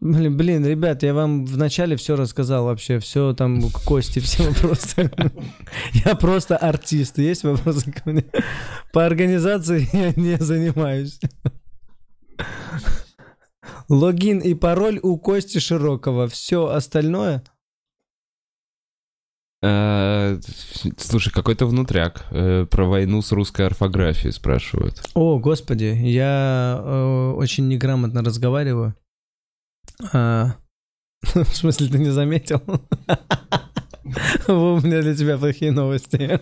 Блин, блин, ребят, я вам вначале все рассказал вообще, все там Кости, все вопросы. Я просто артист, есть вопросы ко мне? По организации я не занимаюсь. Логин и пароль у Кости Широкого. Все остальное... Э, Слушай, какой-то внутряк э, про войну с русской орфографией спрашивают. О, господи, я э, очень неграмотно разговариваю. А, в смысле, ты не заметил? У меня для тебя плохие новости.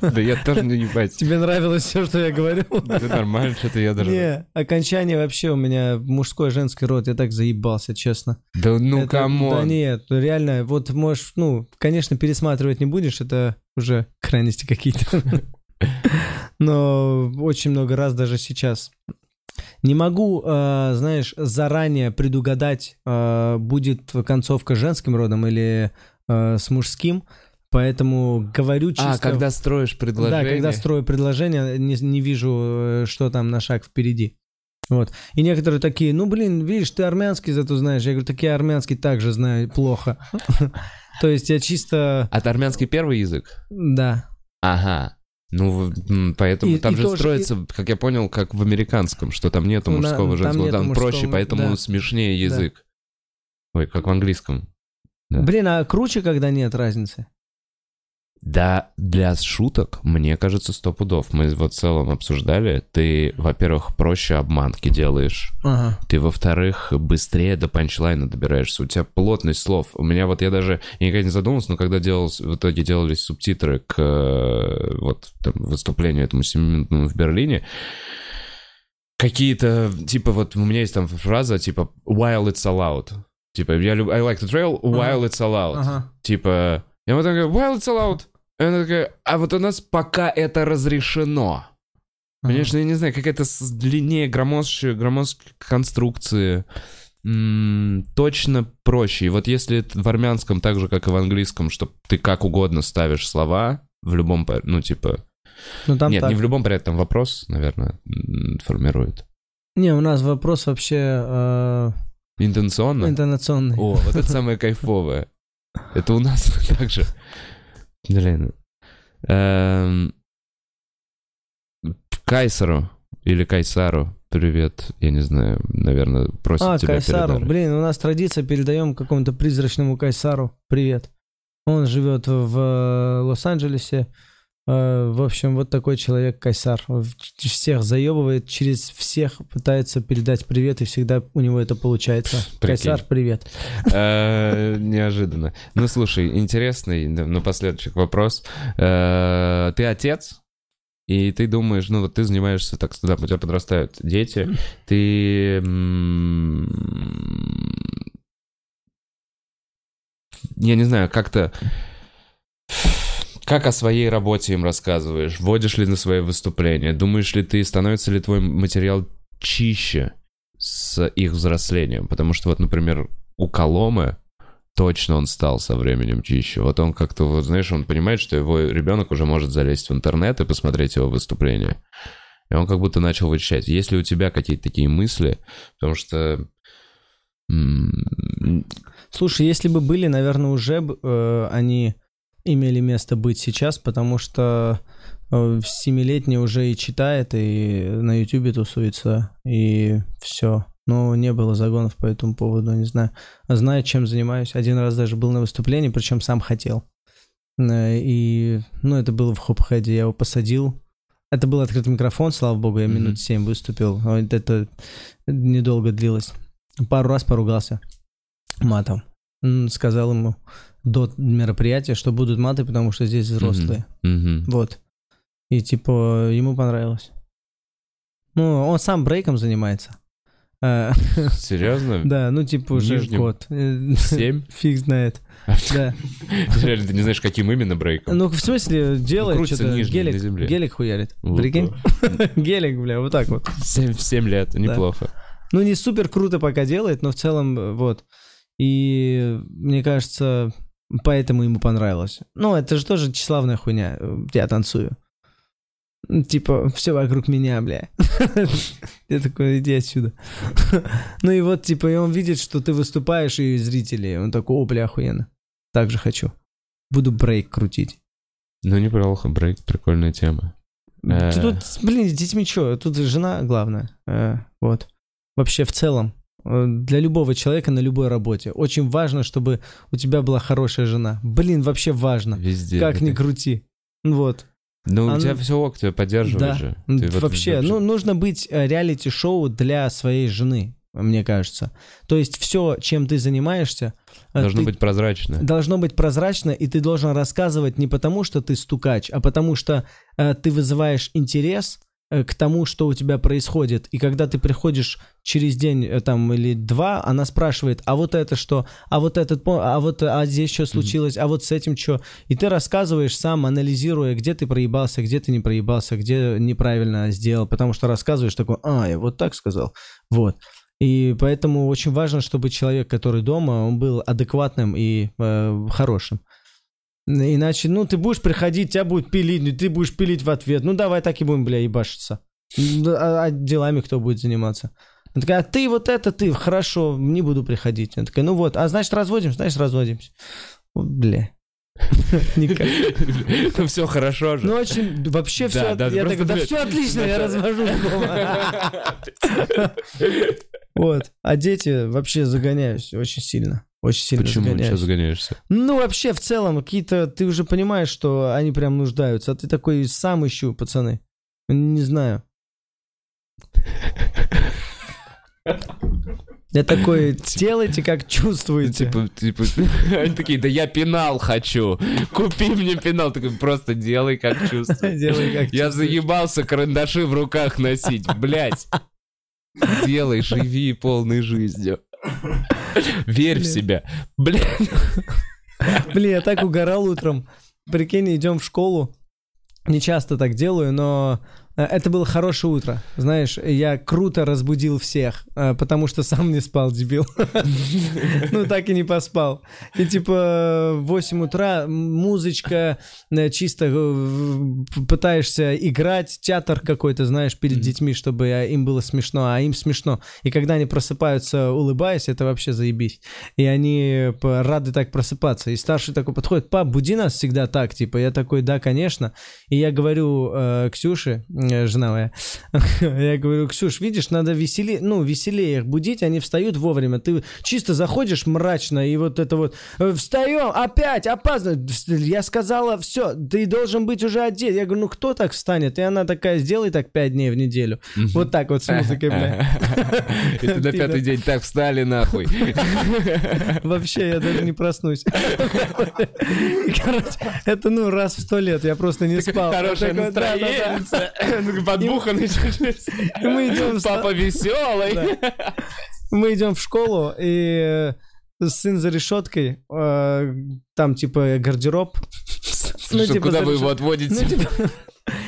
Да я тоже не ебать. Тебе нравилось все, что я говорю? Это нормально, что-то я даже... Не, окончание вообще у меня мужской женский род, я так заебался, честно. Да ну Это- Да нет, реально, вот можешь, ну, конечно, пересматривать не будешь, это уже крайности какие-то. Но очень много раз даже сейчас. Не могу, э, знаешь, заранее предугадать, э, будет концовка женским родом или э, с мужским, поэтому говорю чисто... А, когда строишь предложение. Да, когда строю предложение, не, не вижу, э, что там на шаг впереди. Вот. И некоторые такие, ну, блин, видишь, ты армянский зато знаешь. Я говорю, так я армянский также знаю плохо. То есть я чисто... А это армянский первый язык? Да. Ага. Ну, поэтому И- там и же тоже- строится, как я понял, как в американском, что там нету Ну, мужского, там женского, нету там мужского, проще, поэтому да. смешнее язык. Ой, как в английском. Да. Блин, а круче, когда нет разницы? Да, для шуток, мне кажется, сто пудов. Мы вот в целом обсуждали. Ты, во-первых, проще обманки делаешь. Ага. Ты, во-вторых, быстрее до панчлайна добираешься. У тебя плотность слов. У меня вот я даже я никогда не задумывался, но когда делал, в итоге делались субтитры к э, вот там, выступлению этому семиминутному в Берлине, какие-то, типа вот у меня есть там фраза, типа while it's allowed. Типа, я люб... I like to trail while it's allowed. Ага. Типа, я вот такая, while it's allowed. Она такая, а вот у нас пока это разрешено. Конечно, я не знаю, какая-то длиннее, громоздче, громоздкие конструкции. М, точно проще. И вот если в армянском так же, как и в английском, что ты как угодно ставишь слова в любом, ну типа, Ну там нет, так. не в любом порядке, там вопрос, наверное, формирует. Не, у нас вопрос вообще э, Интенционно? интонационный. О, вот это самое кайфовое. Это у нас так же. Блин. Эм, Кайсару или Кайсару, привет. Я не знаю, наверное, просит А, тебя Кайсару. передать. Блин, у нас традиция, передаем какому-то призрачному Кайсару. Привет. Он живет в э, Лос-Анджелесе. Э, В общем, вот такой человек Кайсар. Всех заебывает, через всех пытается передать привет, и всегда у него это получается. Кайсар, привет. Э, Неожиданно. Ну, слушай, интересный напоследок вопрос. Э, Ты отец? И ты думаешь, ну вот ты занимаешься, так да, у тебя подрастают дети, ты я не знаю, как-то как о своей работе им рассказываешь? Вводишь ли на свои выступления? Думаешь ли ты, становится ли твой материал чище с их взрослением? Потому что вот, например, у Коломы точно он стал со временем чище. Вот он как-то, вот, знаешь, он понимает, что его ребенок уже может залезть в интернет и посмотреть его выступление. И он как будто начал вычищать. Есть ли у тебя какие-то такие мысли? Потому что... Слушай, если бы были, наверное, уже э, они имели место быть сейчас, потому что э, семилетний уже и читает, и на Ютубе тусуется, и все. Но не было загонов по этому поводу, не знаю. Знаю, чем занимаюсь. Один раз даже был на выступлении, причем сам хотел. И, ну, это было в хоп-хеде, я его посадил. Это был открытый микрофон, слава богу, я Мгм. минут семь выступил. А Это недолго длилось. Пару раз поругался матом. Сказал ему до мероприятия, что будут маты, потому что здесь взрослые. мгм. Вот. И типа ему понравилось. Ну, он сам брейком занимается. Э, Серьезно? Да, ну типа уже год. Семь? Фиг знает. Да. Реально, ты не знаешь, каким именно брейком? Ну, в смысле, делает что-то. Гелик, гелик хуярит. Прикинь? Гелик, бля, вот так вот. Семь лет, неплохо. Ну, не супер круто пока делает, но в целом, э, вот. И мне кажется, поэтому ему понравилось. Ну, это же тоже тщеславная хуйня. э, Я танцую. Типа, все вокруг меня, бля. Я такой, иди отсюда. Ну и вот, типа, и он видит, что ты выступаешь, и зрители. Он такой, о, бля, охуенно. Так же хочу. Буду брейк крутить. Ну, неплохо, брейк, прикольная тема. Э. Тут, блин, с детьми что? Тут жена главное. Э, Вот. Вообще в целом, для любого человека на любой работе, очень важно, чтобы у тебя была хорошая жена. Блин, вообще важно. Везде. Как ни это- крути. Вот. Ну, у А тебя ну- все ок, тебя поддерживают Да. же. Ты вот вообще, ну, нужно быть э, реалити-шоу для своей жены. мне кажется. То есть все, чем ты занимаешься, э, Должно ты- быть прозрачно. должно быть прозрачно, и ты должен рассказывать не потому, что ты стукач, а потому что э, ты вызываешь интерес э, к тому, что у тебя происходит. И когда ты приходишь через день э, там или два, она спрашивает, а вот это что, а вот этот, а вот а здесь что случилось, а вот с этим что. И ты рассказываешь сам, анализируя, где ты проебался, где ты не проебался, где неправильно сделал, потому что рассказываешь такой, а, я вот так сказал, вот. И поэтому очень важно, чтобы человек, который дома, он был адекватным и э, хорошим. Иначе, ну, ты будешь приходить, тебя будут пилить, ты будешь пилить в ответ. Ну, давай так и будем, бля, ебашиться. Ну, А, а делами кто будет заниматься? Она такая, а ты вот это, ты, хорошо, не буду приходить. Она такая, ну вот, а значит разводимся, значит разводимся. Вот, Бля. Никак. Ну все хорошо же. Ну, очень, вообще все, Да, да, я такой, да все отлично, я дома. Вот. А дети вообще загоняюсь очень сильно. Очень сильно Почему? Сейчас загоняешься? Ну, вообще, в целом, какие-то... Ты уже понимаешь, что они прям нуждаются, а ты такой сам ищу, пацаны. Не знаю. Я такой, делайте, как чувствуете. Типа, типа, они такие, да я пенал хочу, купи мне пенал. Такой, просто делай, как чувствуешь. Делай, как Я заебался карандаши в руках носить, блядь. Делай, живи полной жизнью. Верь в себя. Блядь. Блин, я так угорал утром. Прикинь, идем в школу. Не часто так делаю, но это было хорошее утро. Знаешь, я круто разбудил всех, э, потому что сам не спал, дебил. Ну, так и не поспал. И типа в 8 утра музычка, э, чисто э, пытаешься играть, театр какой-то, знаешь, перед детьми, чтобы э, им было смешно, а им смешно. И когда они просыпаются, улыбаясь, это вообще заебись. И они рады так просыпаться. И старший такой подходит, пап, буди нас всегда так, типа. Я такой, да, конечно. И я говорю э, Ксюше, э, жена моя, я говорю, Ксюш, видишь, надо веселее, ну, веселее их будить, они встают вовремя. Ты чисто заходишь мрачно, и вот это вот, э, встаем, опять, опаздываем. Я сказала, все, ты должен быть уже одет. Я говорю, ну, кто так встанет? И она такая, сделай так пять дней в неделю. Вот так вот с музыкой, бля. И ты на пятый день так встали нахуй. Вообще, я даже не проснусь. Короче, это, ну, раз в сто лет, я просто не спал. Хорошее настроение. Подбуханный. И мы идем Папа веселый. Мы идем в школу, и э, сын за решеткой, э, там типа гардероб. Ну, типа, Куда вы его отводите?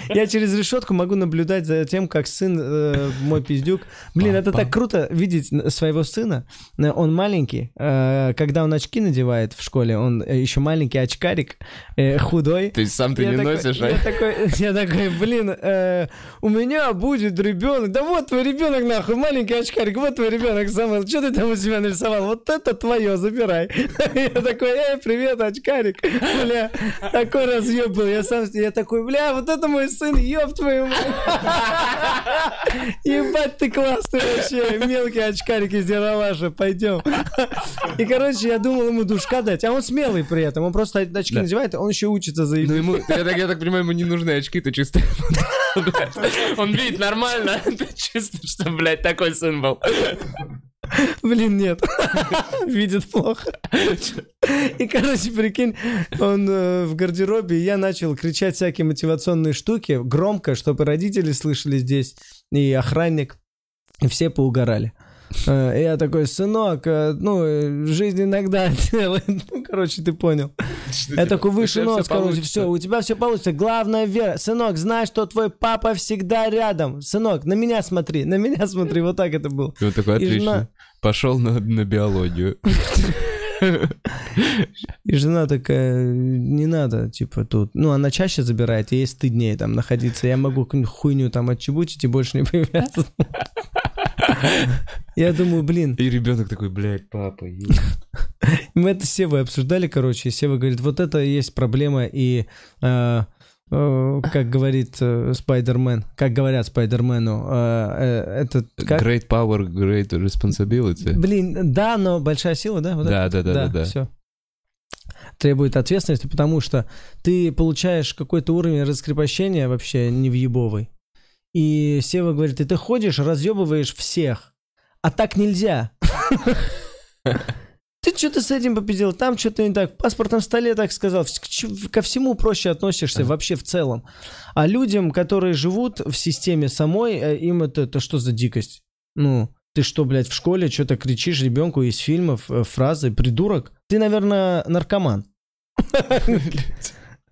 Я через решетку могу наблюдать за тем, как сын, э, мой пиздюк. Блин, это так круто видеть своего сына. Э, Он маленький. э, Когда он очки надевает в школе, он э, еще маленький очкарик, э, худой. Ты сам ты Я не такой- носишь, я а? такой, я такой, блин, э, у меня будет ребенок. Да вот твой ребенок, нахуй, маленький очкарик, вот твой ребенок, Самвел. Что ты там у себя нарисовал? Вот это твое, забирай. Я такой, эй, привет, очкарик. Бля, такой разъеб был. Я сам, я такой, бля, вот это мой сын, ёб твою мать. Ебать ты классный вообще, мелкий очкарик из Яралаша, пойдем. И, короче, я думал ему душка дать, а он смелый при этом, он просто очки Да. надевает, он еще учится за Ну ему, я так, я так понимаю, ему не нужны очки, то чисто... Он видит нормально, ты чисто, что, блядь, такой сын был. Блин, нет. Видит плохо. И, короче, прикинь, он э, в гардеробе, я начал кричать всякие мотивационные штуки громко, чтобы родители слышали здесь, и охранник, и все поугорали. Э, Я такой, сынок, э, ну, жизнь иногда делает. Ну, короче, ты понял. Я такой выше нос, короче, все, у тебя все получится. Главное вера. Сынок, знай, что твой папа всегда рядом. Сынок, на меня смотри, на меня смотри. Вот так это было. И он такой, отлично. Пошел на, на биологию. И жена такая, не надо, типа, тут. Ну, она чаще забирает, ей стыднее там находиться. Я могу какую-нибудь хуйню там отчебучить и больше не появляться. Я думаю, блин, И ребенок такой, блядь, папа, ё». мы это с Севой обсуждали, короче, и Сева говорит, вот это и есть проблема, и э, э, как говорит э, Спайдермен, как говорят Спайдермену, это как? Great power, great responsibility. Блин, да, но большая сила, да? Вот Да, да, да, да, да. все. Требует ответственности, потому что ты получаешь какой-то уровень раскрепощения вообще невъебовый. И Сева говорит, и ты ходишь, разъебываешь всех, а так нельзя. Ты что-то с этим попиздил, там что-то не так, в паспортном столе так сказал, ко всему проще относишься вообще в целом. А людям, которые живут в системе самой, э, им это, это что за дикость? Ну, ты что, блядь, в школе что-то кричишь ребенку из фильмов, э, фразы, придурок? Ты, наверное, наркоман.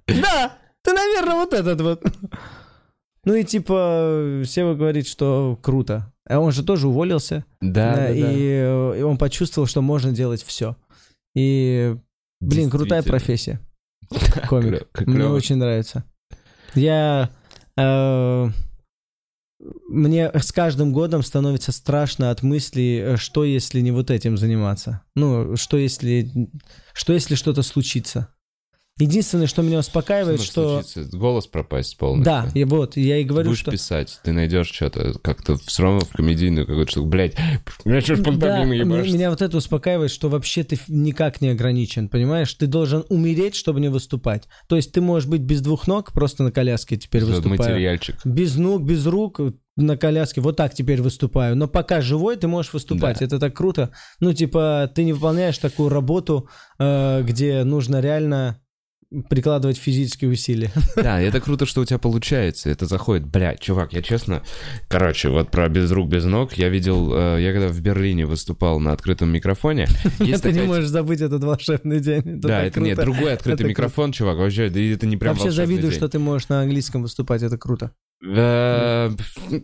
Да, ты, наверное, вот этот вот. Ну и типа, Сева говорит, что круто. А он же тоже уволился. Да, Да, да, и, да. э, и он почувствовал, что можно делать все. И, блин, крутая профессия. Комик. Мне очень нравится. Я... э, мне с каждым годом становится страшно от мысли, э, что если не вот этим заниматься. Ну, что если... Что если что-то случится? Единственное, что меня успокаивает, что... случиться? Голос пропасть полностью. Да, и вот, я и говорю, Будешь что... писать, ты найдешь что-то как-то все равно в комедийную какую-то штуку. Блять, я что ж Да, меня вот это успокаивает, что вообще ты никак не ограничен, понимаешь? Ты должен умереть, чтобы не выступать. То есть ты можешь быть без двух ног, просто на коляске теперь Вот выступаю. Материальчик. Без ног, без рук, на коляске, вот так теперь выступаю. Но пока живой, ты можешь выступать. Да. Это так круто. Ну, типа, ты не выполняешь такую работу, э, где нужно реально прикладывать физические усилия. Да, это круто, что у тебя получается. Это заходит. Бля, чувак, я честно... Короче, вот про без рук, без ног. Я видел, э, я когда в Берлине выступал на открытом микрофоне. Ты не можешь забыть этот волшебный день. Это Да, это нет, другой открытый Это микрофон, чувак, вообще, да это не прям Вообще завидую, день. что ты можешь на английском выступать, это круто. Э,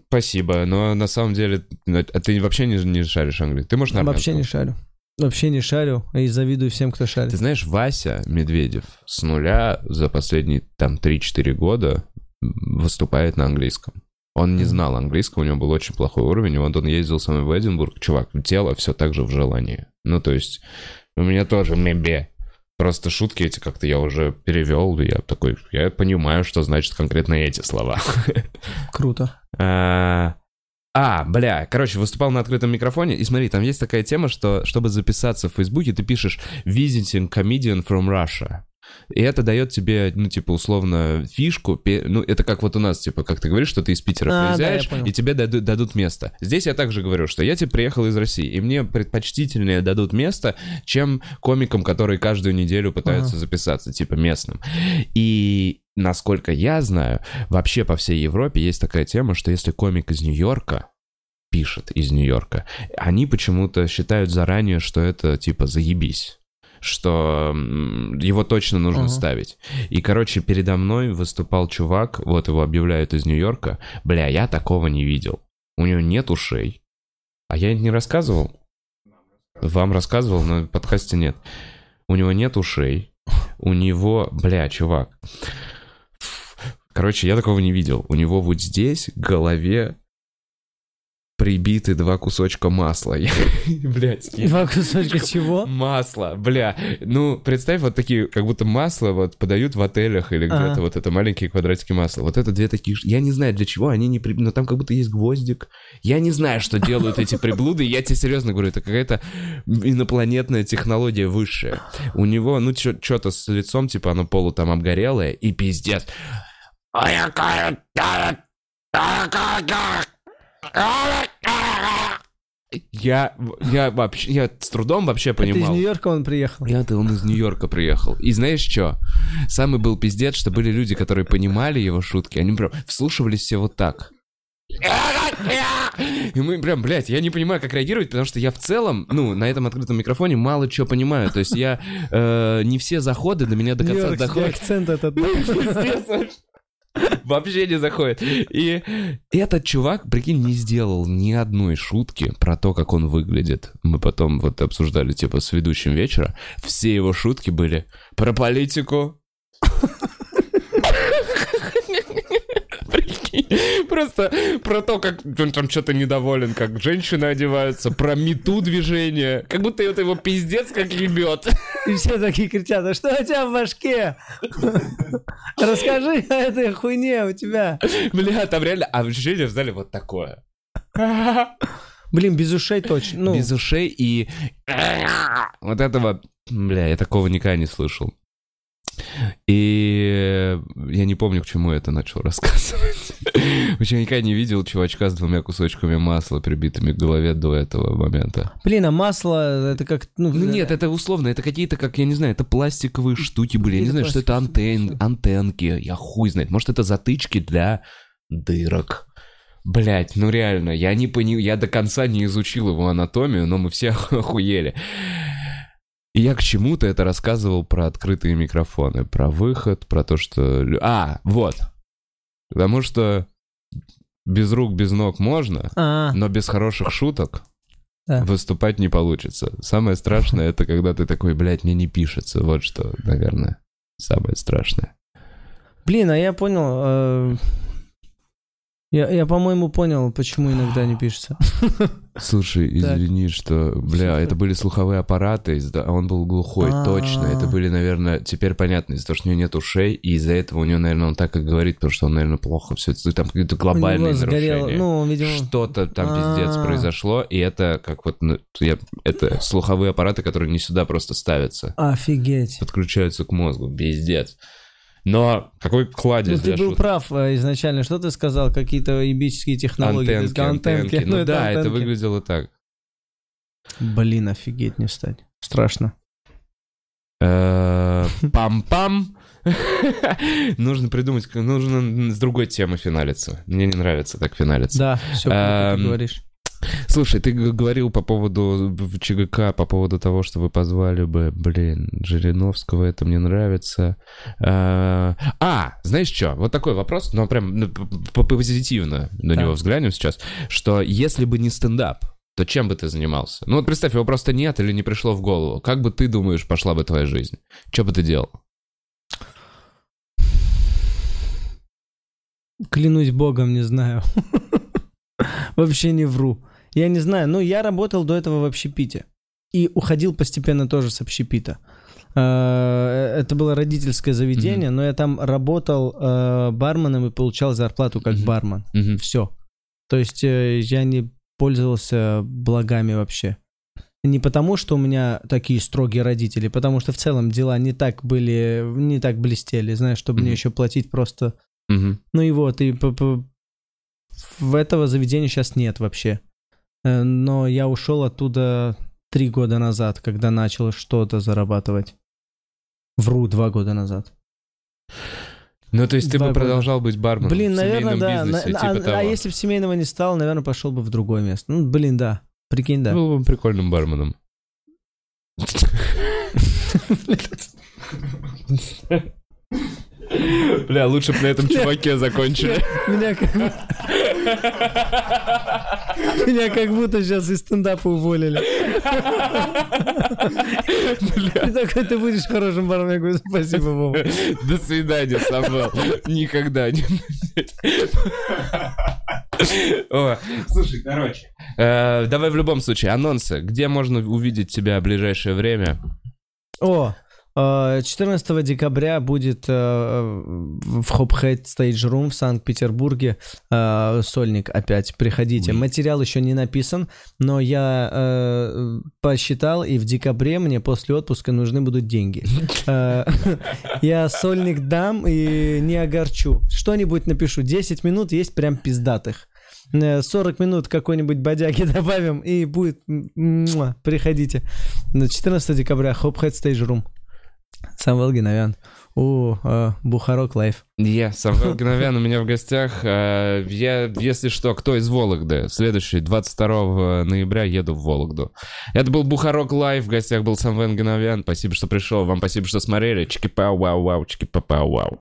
Спасибо, но на самом деле, а ты вообще не, не шаришь английский? Ты можешь на Вообще не шарю. Вообще не шарю и завидую всем, кто шарит. Ты знаешь, Вася Медведев с нуля за последние там 3-4 года выступает на английском. Он не знал английского, у него был очень плохой уровень, вот он ездил со мной в Эдинбург. Чувак, тело все так же в желании. Ну, то есть, у меня тоже мебе. Просто шутки эти как-то я уже перевел, я такой, я понимаю, что значит конкретно эти слова. Круто. А, бля, короче, выступал на открытом микрофоне, и смотри, там есть такая тема, что чтобы записаться в Фейсбуке, ты пишешь «Visiting comedian from Russia». И это дает тебе, ну, типа, условно, фишку. Ну, это как вот у нас, типа, как ты говоришь, что ты из Питера А, да, приезжаешь, понял. и тебе дадут, дадут место. Здесь я также говорю, что я, типа, приехал из России, и мне предпочтительнее дадут место, чем комикам, которые каждую неделю пытаются Ага. записаться, типа, местным. И, насколько я знаю, вообще по всей Европе есть такая тема, что если комик из Нью-Йорка пишет из Нью-Йорка, они почему-то считают заранее, что это, типа, заебись что его точно нужно Ага. ставить. И, короче, передо мной выступал чувак, вот его объявляют из Нью-Йорка. Бля, я такого не видел. У него нет ушей. А я не рассказывал? Вам рассказывал, но в подкасте нет. У него нет ушей. У него, бля, чувак. Короче, я такого не видел. У него вот здесь, к голове, прибиты два кусочка масла. Блять. Два кусочка чего? Масло, бля. Ну, представь, вот такие, как будто масло вот подают в отелях или где-то, вот это маленькие квадратики масла. Вот это две такие... Я не знаю, для чего они не... Но там как будто есть гвоздик. Я не знаю, что делают эти приблуды. Я тебе серьезно говорю, это какая-то инопланетная технология высшая. У него, ну, что-то с лицом, типа, оно полу там обгорелое, и пиздец. Я Я, вообще, я с трудом вообще Это из понимал. Нью-Йорка он приехал. Это он из Нью-Йорка приехал. И знаешь что? Самый был пиздец, что были люди, которые понимали его шутки. Они прям вслушивались все вот так. И мы прям, блядь, я не понимаю, как реагировать, потому что я в целом, ну, на этом открытом микрофоне мало чего понимаю. То есть я э, не все заходы до меня до конца доходят. акцент этот. Вообще не заходит. И этот чувак, прикинь, не сделал ни одной шутки про то, как он выглядит. Мы потом вот обсуждали, типа, с ведущим вечера. Все его шутки были про политику. Прикинь, Просто про то, как он там что-то недоволен, как женщины одеваются, про мету движение. Как будто это его пиздец как ебет. И все такие кричат, а что у тебя в башке? Расскажи о этой хуйне у тебя. Бля, там реально а ощущение в зале вот такое. Блин, без ушей точно. Ну, без ушей и вот этого, бля, я такого никогда не слышал. И я не помню, к чему я это начал рассказывать. Я никогда не видел чувачка с двумя кусочками масла, прибитыми к голове до этого момента. Блин, а масло, это как... Ну, Ну нет, это условно, это какие-то, как, я не знаю, это пластиковые штуки были. Я не знаю, что это антен, антенки, я хуй знает. Может, это затычки для дырок. Блять, ну реально, я не пони... я до конца не изучил его анатомию, но мы все охуели. И я к чему-то это рассказывал про открытые микрофоны, про выход, про то, что... А, вот. Потому что без рук, без ног можно, А, но без хороших шуток Да. выступать не получится. Самое страшное это когда ты такой, блядь, мне не пишется. Вот что, наверное, самое страшное. блин, а я понял... Я, я, по-моему, понял, почему иногда не пишется. Слушай, извини, что, бля, это были слуховые аппараты, а он был глухой, точно. Это были, наверное, теперь понятно, из-за того, что у него нет ушей, и из-за этого у него, наверное, он так и говорит, потому что он, наверное, плохо все это, там какие-то глобальные нарушения. ну, видимо... Что-то там пиздец произошло, и это как вот, ну, я- это слуховые аппараты, которые не сюда просто ставятся. Офигеть. подключаются к мозгу, пиздец. Но какой Ну, кладезь ты для был шуток. прав э, изначально. Что ты сказал? Какие-то ебические технологии. Ты Антенки, сказал, антенки. Ну, это да, это антенки. выглядело так. Блин, офигеть не встать. Страшно. Э, Пам-пам. Нужно придумать, нужно с другой темы финалиться. Мне не нравится так финалиться. Да, все, ты Эм, говоришь. Слушай, ты говорил по поводу в ЧГК, по поводу того, что вы позвали бы, блин, Жириновского, это мне нравится. Э, А, знаешь что, вот такой вопрос, но прям ну, позитивно на него взглянем сейчас, что если бы не стендап, то чем бы ты занимался? Ну вот представь, его просто нет или не пришло в голову. Как бы ты думаешь, пошла бы твоя жизнь? Что бы ты делал? Клянусь богом, не знаю. Вообще не вру. Я не знаю. Ну, я работал до этого в общепите. И уходил постепенно тоже с общепита. Э, Это было родительское заведение, но я там работал э, барменом и получал зарплату как бармен. Все. То есть э, я не пользовался благами вообще. Не потому, что у меня такие строгие родители, потому что в целом дела не так были, не так блестели, знаешь, чтобы мне еще платить просто ну и вот, и в этого заведения сейчас нет вообще. Э, Но я ушел оттуда три года назад, когда начал что-то зарабатывать. Вру, два года назад. Ну, то есть ты Два бы года. продолжал быть барменом блин, в наверное, семейном да. бизнесе, На- типа а, того. а если бы семейного не стало, наверное, пошел бы в другое место. Ну, блин, да. Прикинь, да. Был бы прикольным барменом. Бля, лучше бы на этом чуваке закончили. Меня как будто... Меня как будто сейчас из стендапа уволили. Ты такой, ты будешь хорошим барменом. Я говорю, спасибо, Вова. До свидания, Самвел. Никогда не... О, слушай, короче. э, Давай в любом случае, анонсы. Где можно увидеть тебя в ближайшее время? О, 14 декабря будет э, в Hophead Stage Room в Санкт-Петербурге э, сольник опять. Приходите. Материал еще не написан, но я э, посчитал, и в декабре мне после отпуска нужны будут деньги. Э, Я сольник дам и не огорчу. Что-нибудь напишу. 10 минут есть прям пиздатых. Э, 40 минут какой-нибудь бодяги добавим, и будет... Приходите. На 14 декабря Hophead Stage Room. Самвел Гиновян. У э, Бухарог Лайв. Я, Самвел Гиновян у меня в гостях. Э, Я, если что, кто из Вологды? Следующий, 22 ноября еду в Вологду. Это был Бухарок Лайв, в гостях был Самвел Геновян. Спасибо, что пришел. Вам спасибо, что смотрели. Чики-пау-вау-вау, чики-пау-вау.